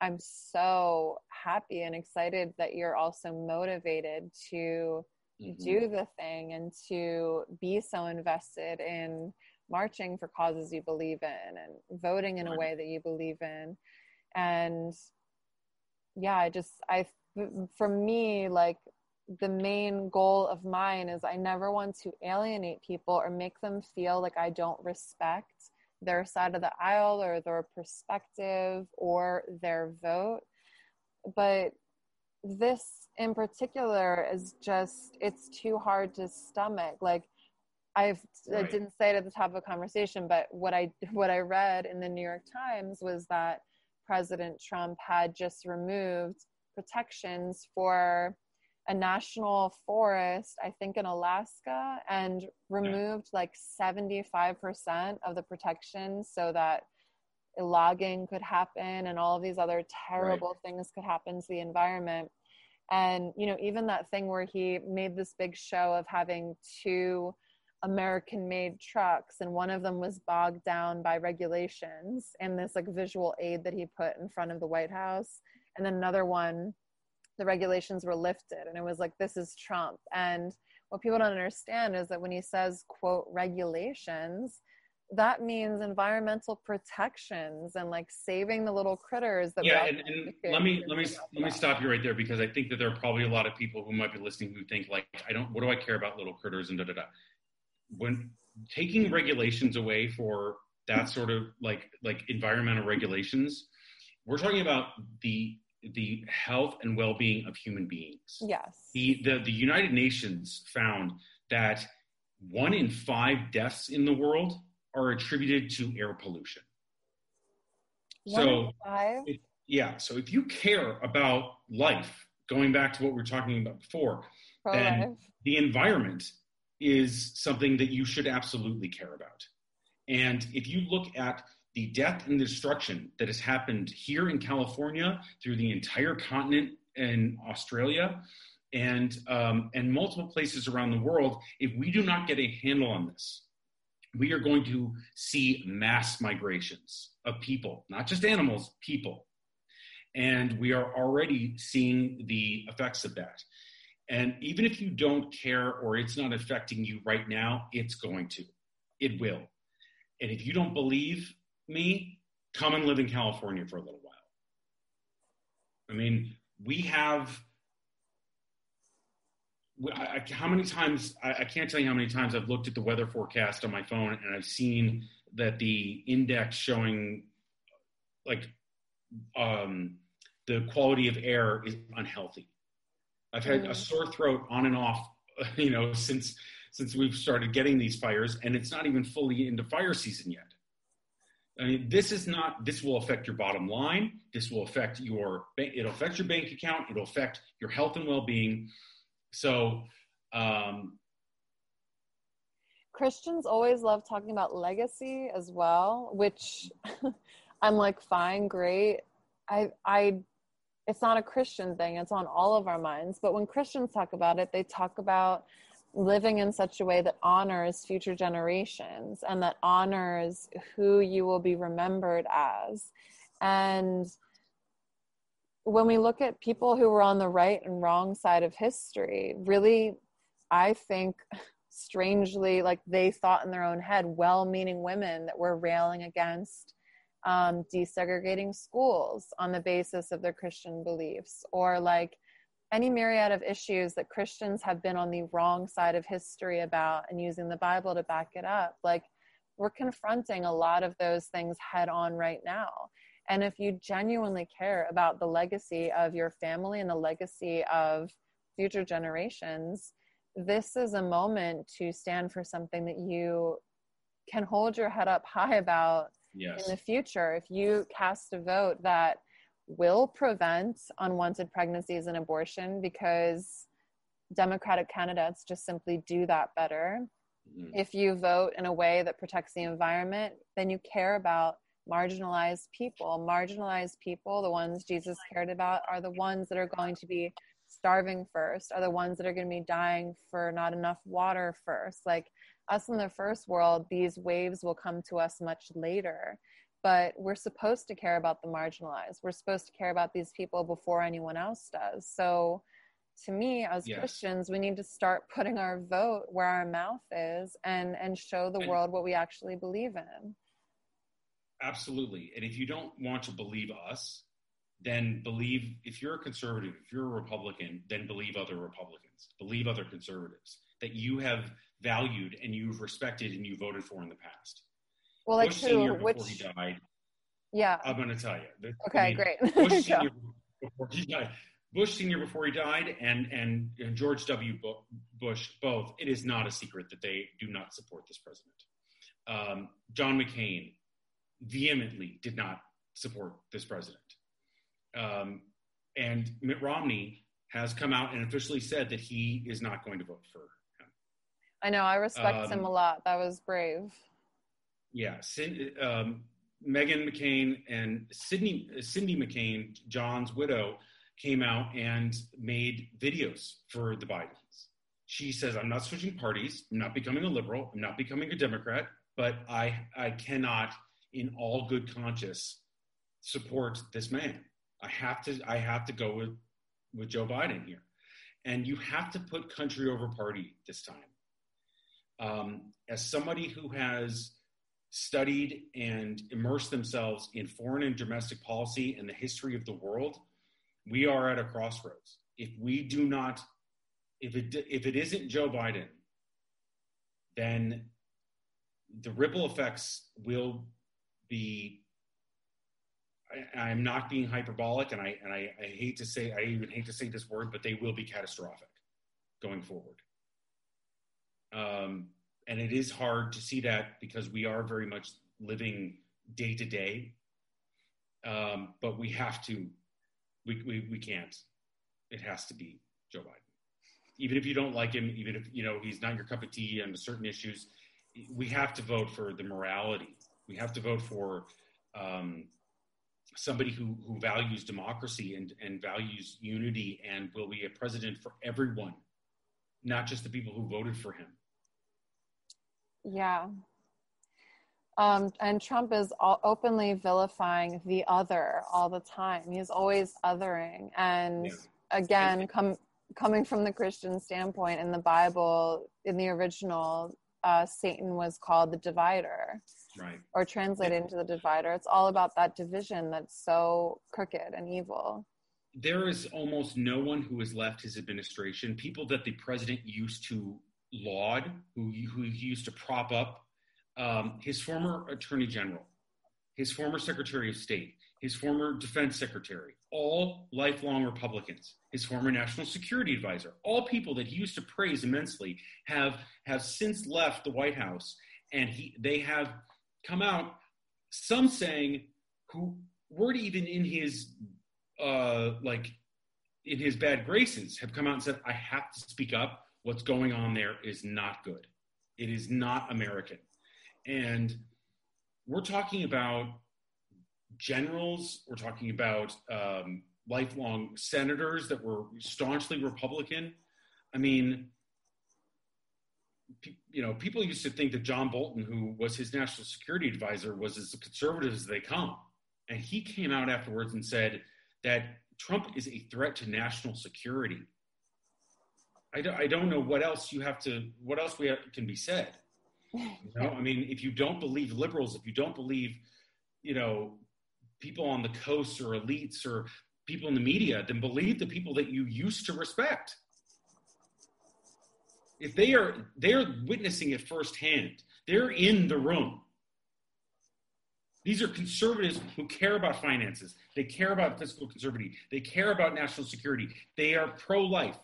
[SPEAKER 1] I'm so happy and excited that you're also motivated to mm-hmm. do the thing and to be so invested in marching for causes you believe in and voting in a way that you believe in and yeah i just i for me like the main goal of mine is i never want to alienate people or make them feel like i don't respect their side of the aisle or their perspective or their vote but this in particular is just it's too hard to stomach like I've, right. I didn't say it at the top of the conversation, but what I *laughs* what I read in the New York Times was that President Trump had just removed protections for a national forest, I think in Alaska, and removed yeah. like 75% of the protection so that logging could happen and all of these other terrible right. things could happen to the environment. And, you know, even that thing where he made this big show of having two American made trucks and one of them was bogged down by regulations and this like visual aid that he put in front of the White House and then another one the regulations were lifted and it was like this is Trump. And what people don't understand is that when he says quote regulations that means environmental protections and like saving the little critters that
[SPEAKER 2] yeah and, and let me let me let me stop you right there because i think that there are probably a lot of people who might be listening who think like i don't what do i care about little critters and da da da? When taking regulations away for that sort of like like environmental regulations, we're talking about the the health and well-being of human beings.
[SPEAKER 1] Yes.
[SPEAKER 2] The the, the United Nations found that one in five deaths in the world are attributed to air pollution.
[SPEAKER 1] One so five?
[SPEAKER 2] If, yeah, so if you care about life, going back to what we were talking about before, Pro-life. then the environment is something that you should absolutely care about. And if you look at the death and destruction that has happened here in California through the entire continent in Australia and um, and multiple places around the world. If we do not get a handle on this, we are going to see mass migrations of people, not just animals, people. And we are already seeing the effects of that. And even if you don't care or it's not affecting you right now, it's going to. It will. And if you don't believe me, come and live in California for a little while. I mean, we have. I, how many times I, I can't tell you how many times I've looked at the weather forecast on my phone and I've seen that the index showing like um, the quality of air is unhealthy. I've had mm. a sore throat on and off, *laughs* you know, since since we've started getting these fires, and it's not even fully into fire season yet. I mean, this is not. This will affect your bottom line. This will affect your. It'll affect your bank account. It'll affect your health and well-being. So, um,
[SPEAKER 1] Christians always love talking about legacy as well, which *laughs* I'm like, fine, great. I I it's not a Christian thing, it's on all of our minds. But when Christians talk about it, they talk about living in such a way that honors future generations and that honors who you will be remembered as. And when we look at people who were on the right and wrong side of history, really, I think strangely, like they thought in their own head, well meaning women that were railing against um, desegregating schools on the basis of their Christian beliefs, or like any myriad of issues that Christians have been on the wrong side of history about and using the Bible to back it up. Like, we're confronting a lot of those things head on right now. And if you genuinely care about the legacy of your family and the legacy of future generations, this is a moment to stand for something that you can hold your head up high about yes. in the future. If you cast a vote that will prevent unwanted pregnancies and abortion because Democratic candidates just simply do that better. Mm-hmm. If you vote in a way that protects the environment, then you care about marginalized people. Marginalized people, the ones Jesus cared about, are the ones that are going to be starving first, are the ones that are going to be dying for not enough water first. Like us in the first world, these waves will come to us much later but we're supposed to care about the marginalized. We're supposed to care about these people before anyone else does. So, to me, as yes. Christians, we need to start putting our vote where our mouth is and and show the and world what we actually believe in.
[SPEAKER 2] Absolutely. And if you don't want to believe us, then believe if you're a conservative, if you're a Republican, then believe other Republicans, believe other conservatives that you have valued and you've respected and you voted for in the past.
[SPEAKER 1] Well, like Bush who? Senior before Which?
[SPEAKER 2] he died.
[SPEAKER 1] Yeah.
[SPEAKER 2] I'm going to tell you.
[SPEAKER 1] Okay, I mean, great. *laughs*
[SPEAKER 2] Bush Senior before he died. Bush Senior before he died, and, and and George W. Bush both. It is not a secret that they do not support this president. Um, John McCain vehemently did not support this president, um, and Mitt Romney has come out and officially said that he is not going to vote for him.
[SPEAKER 1] I know. I respect um, him a lot. That was brave
[SPEAKER 2] yeah, um, Meghan McCain and Sydney, Cindy McCain, John's widow, came out and made videos for the Bidens. She says, I'm not switching parties. I'm not becoming a liberal. I'm not becoming a Democrat, but I, I cannot, in all good conscience, support this man. I have to, I have to go with, with Joe Biden here. And you have to put country over party this time. Um, as somebody who has studied and immersed themselves in foreign and domestic policy and the history of the world, we are at a crossroads. If we do not, if it if it isn't Joe Biden, then the ripple effects will be. I, am not being hyperbolic, and I and I, I hate to say I even hate to say this word, but they will be catastrophic going forward. Um, and it is hard to see that because we are very much living day to day. Um, but we have to, we, we, we can't. It has to be Joe Biden. Even if you don't like him, even if you know he's not your cup of tea on certain issues, we have to vote for the morality. We have to vote for um, somebody who, who values democracy and, and values unity and will be a president for everyone, not just the people who voted for him.
[SPEAKER 1] Yeah. Um, and Trump is all, openly vilifying the other all the time. He's always othering. And yeah. again, com- coming from the Christian standpoint in the Bible, in the original, uh, Satan was called the divider,
[SPEAKER 2] right?
[SPEAKER 1] Or translated into the divider. It's all about that division that's so crooked and evil.
[SPEAKER 2] There is almost no one who has left his administration. People that the president used to laud, who who he used to prop up. Um, his former attorney general, his former secretary of state, his former defense secretary, all lifelong Republicans, his former national security advisor, all people that he used to praise immensely have have since left the White House, and he they have come out, some saying who weren't even in his uh, like in his bad graces have come out and said, I have to speak up. What's going on there is not good. It is not American. And we're talking about generals, we're talking about um, lifelong senators that were staunchly Republican. I mean, you know, people used to think that John Bolton, who was his national security advisor, was as conservative as they come. And he came out afterwards and said that Trump is a threat to national security. I don't, I don't know what else you have to, what else we have, can be said. You know, I mean, if you don't believe liberals, if you don't believe, you know, people on the coast or elites or people in the media, then believe the people that you used to respect. If they are they're witnessing it firsthand, they're in the room. These are conservatives who care about finances. They care about fiscal conservative. They care about national security. They are pro-life.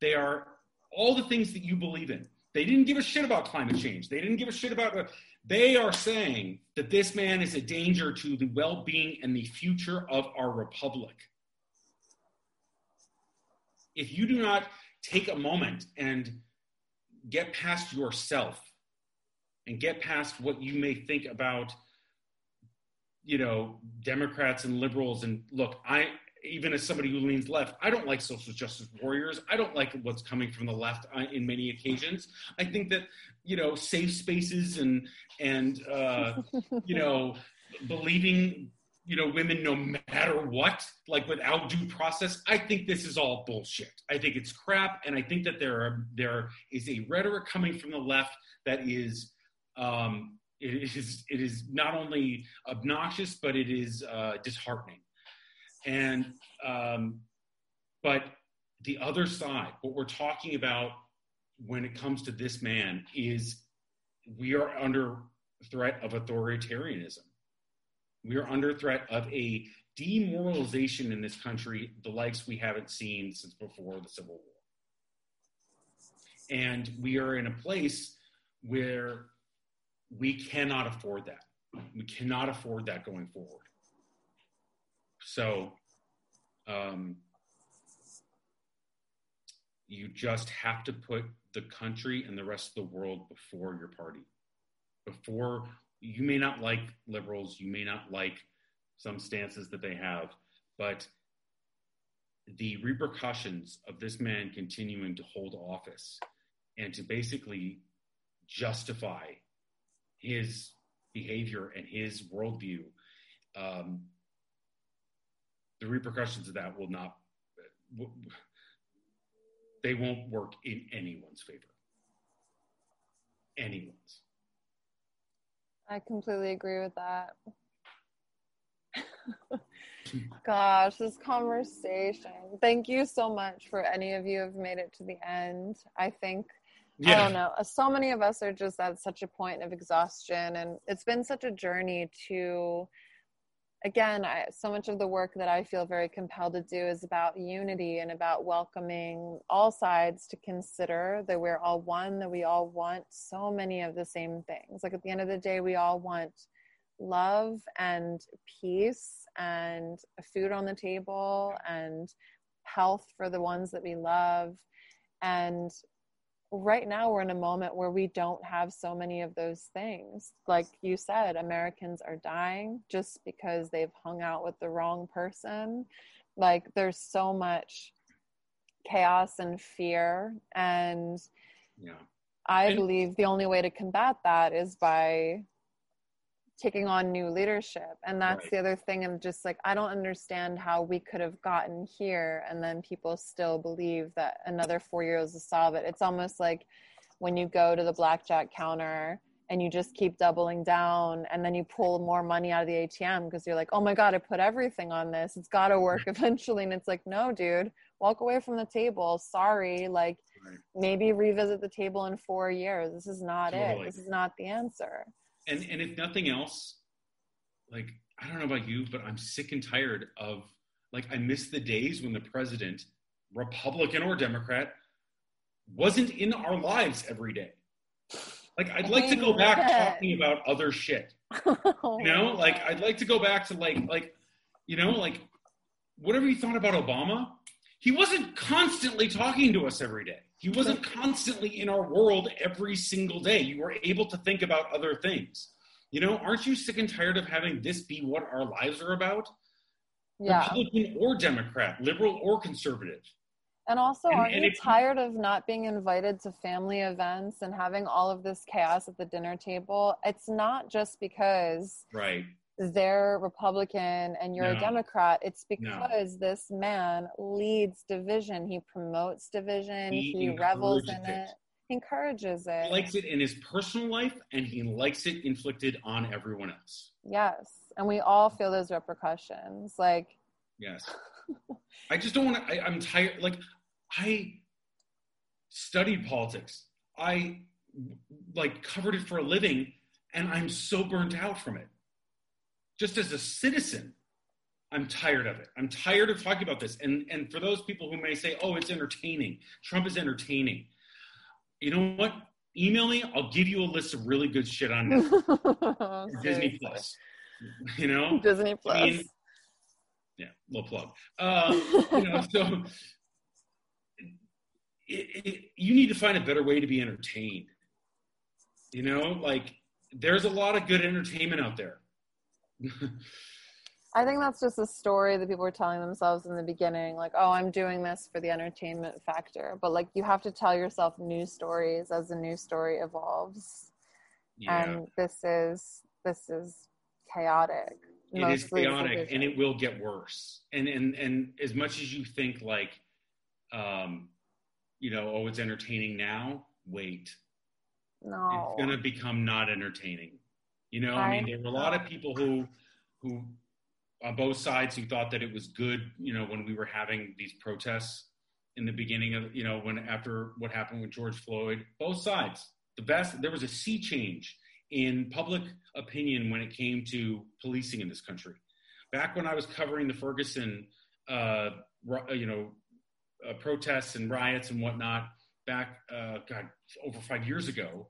[SPEAKER 2] They are all the things that you believe in. They didn't give a shit about climate change. They didn't give a shit about. They are saying that this man is a danger to the well-being and the future of our republic. If you do not take a moment and get past yourself and get past what you may think about you know democrats and liberals and look i even as somebody who leans left, I don't like social justice warriors. I don't like what's coming from the left uh, in many occasions. I think that you know safe spaces and and uh, you know *laughs* believing you know women no matter what, like without due process. I think this is all bullshit. I think it's crap, and I think that there are there is a rhetoric coming from the left that is. Um, it is it is not only obnoxious, but it is uh, disheartening and um, but the other side, what we're talking about when it comes to this man is we are under threat of authoritarianism. We are under threat of a demoralization in this country, the likes we haven't seen since before the Civil War. And we are in a place where we cannot afford that. We cannot afford that going forward. So um, you just have to put the country and the rest of the world before your party. Before you may not like liberals, you may not like some stances that they have, but the repercussions of this man continuing to hold office and to basically justify his behavior and his worldview um, the repercussions of that will not they won't work in anyone's favor anyone's
[SPEAKER 1] i completely agree with that *laughs* gosh this conversation thank you so much for any of you have made it to the end i think yeah. I don't know. So many of us are just at such a point of exhaustion, and it's been such a journey to again, I, so much of the work that I feel very compelled to do is about unity and about welcoming all sides to consider that we're all one, that we all want so many of the same things. Like at the end of the day, we all want love and peace and food on the table and health for the ones that we love. And right now we're in a moment where we don't have so many of those things. Like you said, Americans are dying just because they've hung out with the wrong person. Like there's so much chaos and fear and yeah. I and- believe the only way to combat that is by taking on new leadership. And that's right. the other thing i'm just like i don't understand how we could have gotten here and then people still believe that another four years will solve it. It's almost like when you go to the blackjack counter and you just keep doubling down and then you pull more money out of the atm because you're like oh my god i put everything on this. It's got to work eventually. And it's like no dude. Walk away from the table. Sorry. Like right. maybe revisit the table in four years. This is not totally. it this is not the answer
[SPEAKER 2] and and if nothing else, like I don't know about you, but I'm sick and tired of like I miss the days when the president, Republican or Democrat, wasn't in our lives every day. Like I'd like to go back talking about other shit. *laughs* You know, like I'd like to go back to like like you know, like whatever you thought about Obama, he wasn't constantly talking to us every day. He wasn't constantly in our world every single day. You were able to think about other things. You know, aren't you sick and tired of having this be what our lives are about?
[SPEAKER 1] Yeah.
[SPEAKER 2] Republican or Democrat, liberal or conservative.
[SPEAKER 1] And also, and, aren't and you tired of not being invited to family events and having all of this chaos at the dinner table? It's not just because
[SPEAKER 2] right
[SPEAKER 1] they're Republican and you're no. a Democrat. It's because no. this man leads division. He promotes division. He, he revels in it. it. He encourages it.
[SPEAKER 2] He likes it in his personal life and he likes it inflicted on everyone else.
[SPEAKER 1] Yes. And we all feel those repercussions. Like,
[SPEAKER 2] yes. I just don't want to, I'm tired. Like, I studied politics. I like covered it for a living and I'm so burnt out from it just as a citizen, I'm tired of it. I'm tired of talking about this. And and for those people who may say, "Oh, it's entertaining. Trump is entertaining." You know what? Email me. I'll give you a list of really good shit on *laughs* Disney Plus. You know, *laughs*
[SPEAKER 1] Disney Plus. I mean,
[SPEAKER 2] yeah, little plug. Uh, you know, so *laughs* it, it, you need to find a better way to be entertained. You know, like there's a lot of good entertainment out there.
[SPEAKER 1] I think that's just a story that people were telling themselves in the beginning, like, oh, I'm doing this for the entertainment factor. But like, you have to tell yourself new stories as the new story evolves. Yeah. And this is this is chaotic.
[SPEAKER 2] It is chaotic, and it will get worse. And and and as much as you think like, um, you know, oh, it's entertaining now. Wait,
[SPEAKER 1] no,
[SPEAKER 2] it's gonna become not entertaining. You know, I mean, there were a lot of people who, who, on both sides, who thought that it was good. You know, when we were having these protests in the beginning of, you know, when after what happened with George Floyd, both sides. The best. There was a sea change in public opinion when it came to policing in this country. Back when I was covering the Ferguson, uh, you know, uh, protests and riots and whatnot, back, uh, God, over five years ago,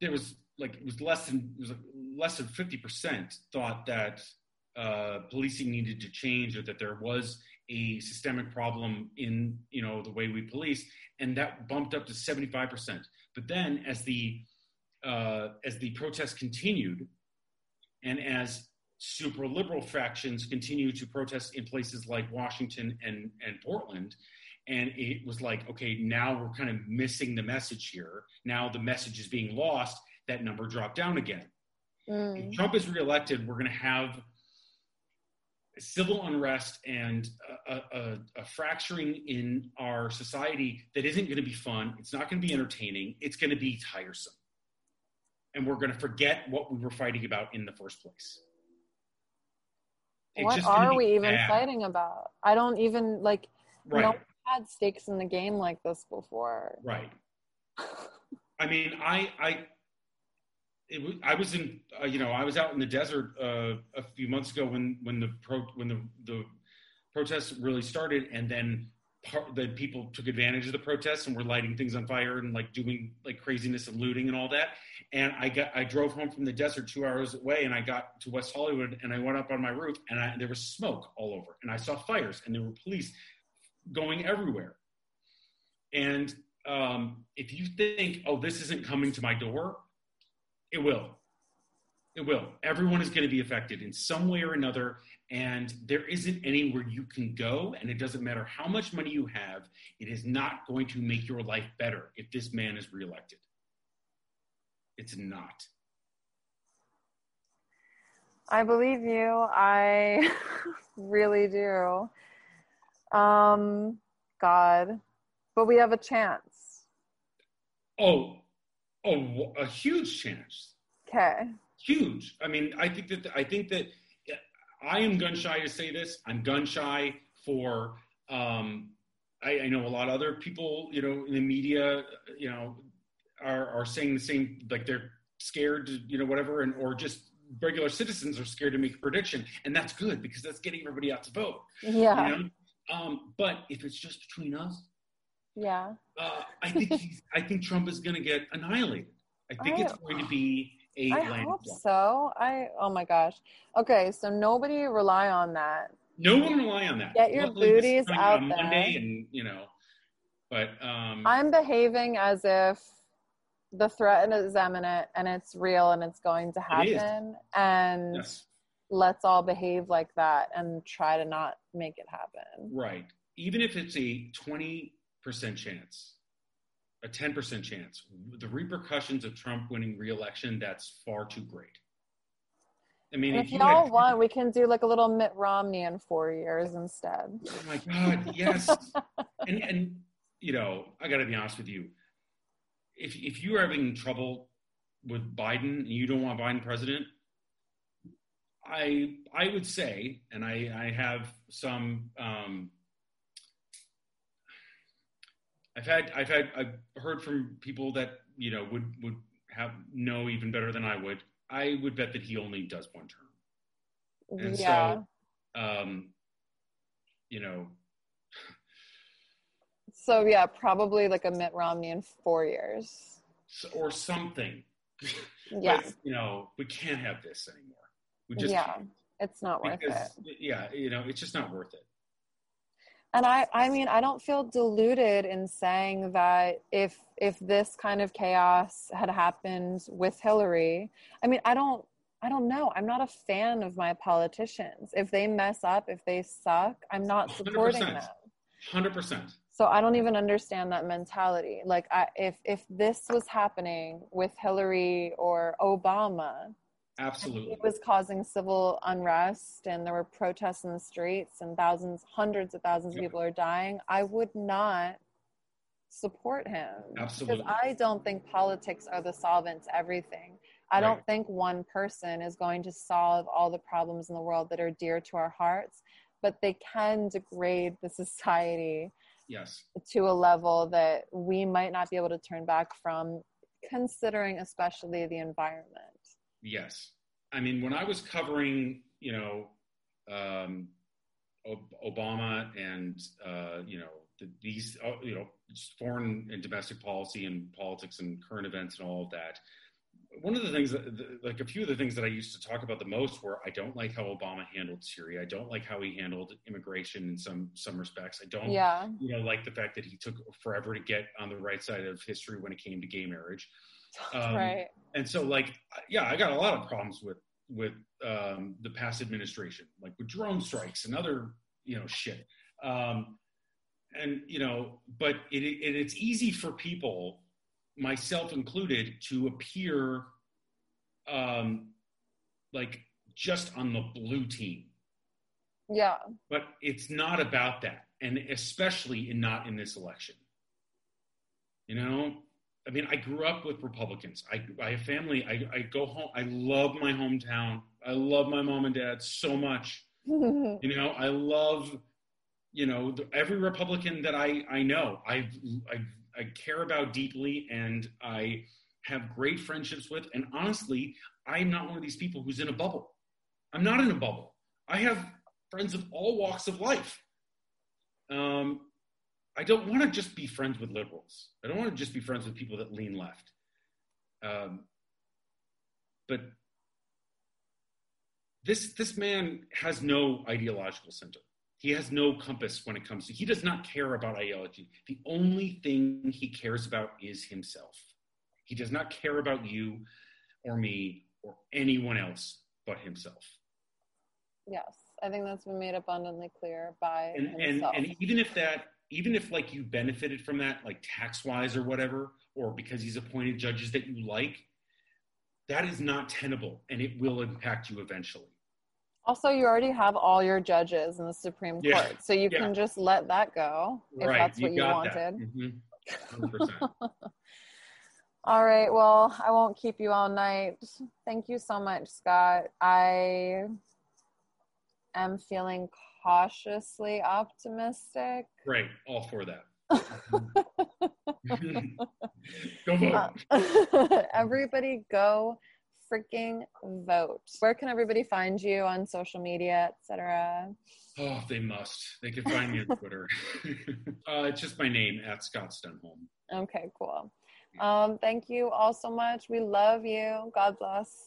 [SPEAKER 2] there was like it was less than it was less than 50% thought that uh, policing needed to change or that there was a systemic problem in you know the way we police and that bumped up to 75% but then as the uh, as the protests continued and as super liberal factions continue to protest in places like washington and, and portland and it was like okay now we're kind of missing the message here now the message is being lost that number dropped down again. Mm. If Trump is reelected, we're going to have civil unrest and a, a, a, fracturing in our society that isn't going to be fun. It's not going to be entertaining. It's going to be tiresome. And we're going to forget what we were fighting about in the first place.
[SPEAKER 1] It's what are we even bad. fighting about? I don't even like. Right. Don't had stakes in the game like this before.
[SPEAKER 2] Right. I mean, I I it, I was in, uh, you know, I was out in the desert uh, a few months ago when when the pro when the the protests really started, and then part, the people took advantage of the protests and were lighting things on fire and like doing like craziness and looting and all that. And I got I drove home from the desert two hours away, and I got to West Hollywood, and I went up on my roof, and I, there was smoke all over, and I saw fires, and there were police going everywhere, and um, if you think, oh, this isn't coming to my door, it will. It will. Everyone is going to be affected in some way or another, and there isn't anywhere you can go. And it doesn't matter how much money you have, it is not going to make your life better if this man is reelected. It's not.
[SPEAKER 1] I believe you. I *laughs* really do. Um, God, but we have a chance.
[SPEAKER 2] Oh, oh, a huge chance.
[SPEAKER 1] Okay.
[SPEAKER 2] Huge. I mean, I think that I think that I am gun shy to say this. I'm gun shy for. Um, I, I know a lot of other people, you know, in the media, you know, are are saying the same. Like they're scared, to, you know, whatever, and or just regular citizens are scared to make a prediction, and that's good because that's getting everybody out to vote.
[SPEAKER 1] Yeah.
[SPEAKER 2] You know? Um, but if it's just between us,
[SPEAKER 1] yeah,
[SPEAKER 2] uh, I think he's, *laughs* I think Trump is going to get annihilated. I think I, it's going to be a.
[SPEAKER 1] I hope so. I oh my gosh. Okay, so nobody rely on that.
[SPEAKER 2] No one rely on that.
[SPEAKER 1] Get your Luckily, booties out
[SPEAKER 2] on there. Monday, and you know, but um,
[SPEAKER 1] I'm behaving as if the threat is imminent and it's real and it's going to happen and yes. Let's all behave like that and try to not make it happen
[SPEAKER 2] right even if it's a 20% chance a 10% chance the repercussions of trump winning re-election that's far too great
[SPEAKER 1] I mean, if, if you all want, we can do like a little Mitt Romney in four years instead.
[SPEAKER 2] Oh my God, yes. *laughs* and and you know, I got to be honest with you if if you are having trouble with Biden and you don't want Biden president, I I would say, and I I have some. Um, I've had I've had I've heard from people that you know would would have know even better than I would. I would bet that he only does one term. And yeah. so um you know
[SPEAKER 1] so yeah, probably like a Mitt Romney in four years.
[SPEAKER 2] Or something. *laughs*
[SPEAKER 1] Yeah.
[SPEAKER 2] but, you know, we can't have this anymore. We just
[SPEAKER 1] yeah,
[SPEAKER 2] can't.
[SPEAKER 1] it's not worth because,
[SPEAKER 2] it. Yeah, you know, it's just not worth it.
[SPEAKER 1] And I, I mean, I don't feel deluded in saying that if if this kind of chaos had happened with Hillary, I mean, I don't I don't know. I'm not a fan of my politicians. If they mess up, if they suck, I'm not supporting 100%. them.
[SPEAKER 2] Hundred percent
[SPEAKER 1] so i don't even understand that mentality like I, if if this was happening with hillary or obama
[SPEAKER 2] absolutely.
[SPEAKER 1] it was causing civil unrest and there were protests in the streets and thousands hundreds of thousands of people are dying. I would not support him
[SPEAKER 2] absolutely.
[SPEAKER 1] Because i don't think politics are the solvent to everything. I right. don't think one person is going to solve all the problems in the world that are dear to our hearts but they can degrade the society
[SPEAKER 2] yes.
[SPEAKER 1] to a level that we might not be able to turn back from considering especially the environment
[SPEAKER 2] yes i mean when i was covering you know um, obama and uh, you know the, these uh, you know foreign and domestic policy and politics and current events and all of that one of the things that, like a few of the things that I used to talk about the most were I don't like how Obama handled Syria. I don't like how he handled immigration in some some respects. I don't,
[SPEAKER 1] yeah.
[SPEAKER 2] you know, like the fact that he took forever to get on the right side of history when it came to gay marriage.
[SPEAKER 1] Um, right.
[SPEAKER 2] And so, like, yeah, I got a lot of problems with with um, the past administration, like with drone strikes and other, you know, shit. Um, and you know, but it, it it's easy for people myself included, to appear um, like just on the blue team.
[SPEAKER 1] Yeah.
[SPEAKER 2] But it's not about that, and especially in not in this election. You know, I mean, I grew up with Republicans. I, I have family. I, I go home. I love my hometown. I love my mom and dad so much. *laughs* you know, I love, you know, the, every Republican that I, I know. I've, I've I care about deeply and I have great friendships with. And honestly, I'm not one of these people who's in a bubble. I'm not in a bubble. I have friends of all walks of life. Um, I don't want to just be friends with liberals. I don't want to just be friends with people that lean left. Um, but this this man has no ideological center. he has no compass when it comes to he does not care about ideology the only thing he cares about is himself he does not care about you or me or anyone else but himself
[SPEAKER 1] yes i think that's been made abundantly clear by
[SPEAKER 2] and
[SPEAKER 1] himself.
[SPEAKER 2] and, and even if that even if like you benefited from that like tax wise or whatever or because he's appointed judges that you like that is not tenable and it will impact you eventually
[SPEAKER 1] also, you already have all your judges in the Supreme yeah. Court, so you yeah. can just let that go if right. that's what you, you wanted.
[SPEAKER 2] Mm-hmm. *laughs*
[SPEAKER 1] all right. Well, I won't keep you all night. Thank you so much, Scott. I am feeling cautiously optimistic.
[SPEAKER 2] Great. All for that. *laughs* go vote. *laughs*
[SPEAKER 1] everybody go freaking vote. Where can everybody find you on social media, etc.?
[SPEAKER 2] Oh, they must. They can find me on *laughs* Twitter. uh, it's just my name at Scott Stenholm.
[SPEAKER 1] Okay, cool. Um, thank you all so much. We love you. God bless.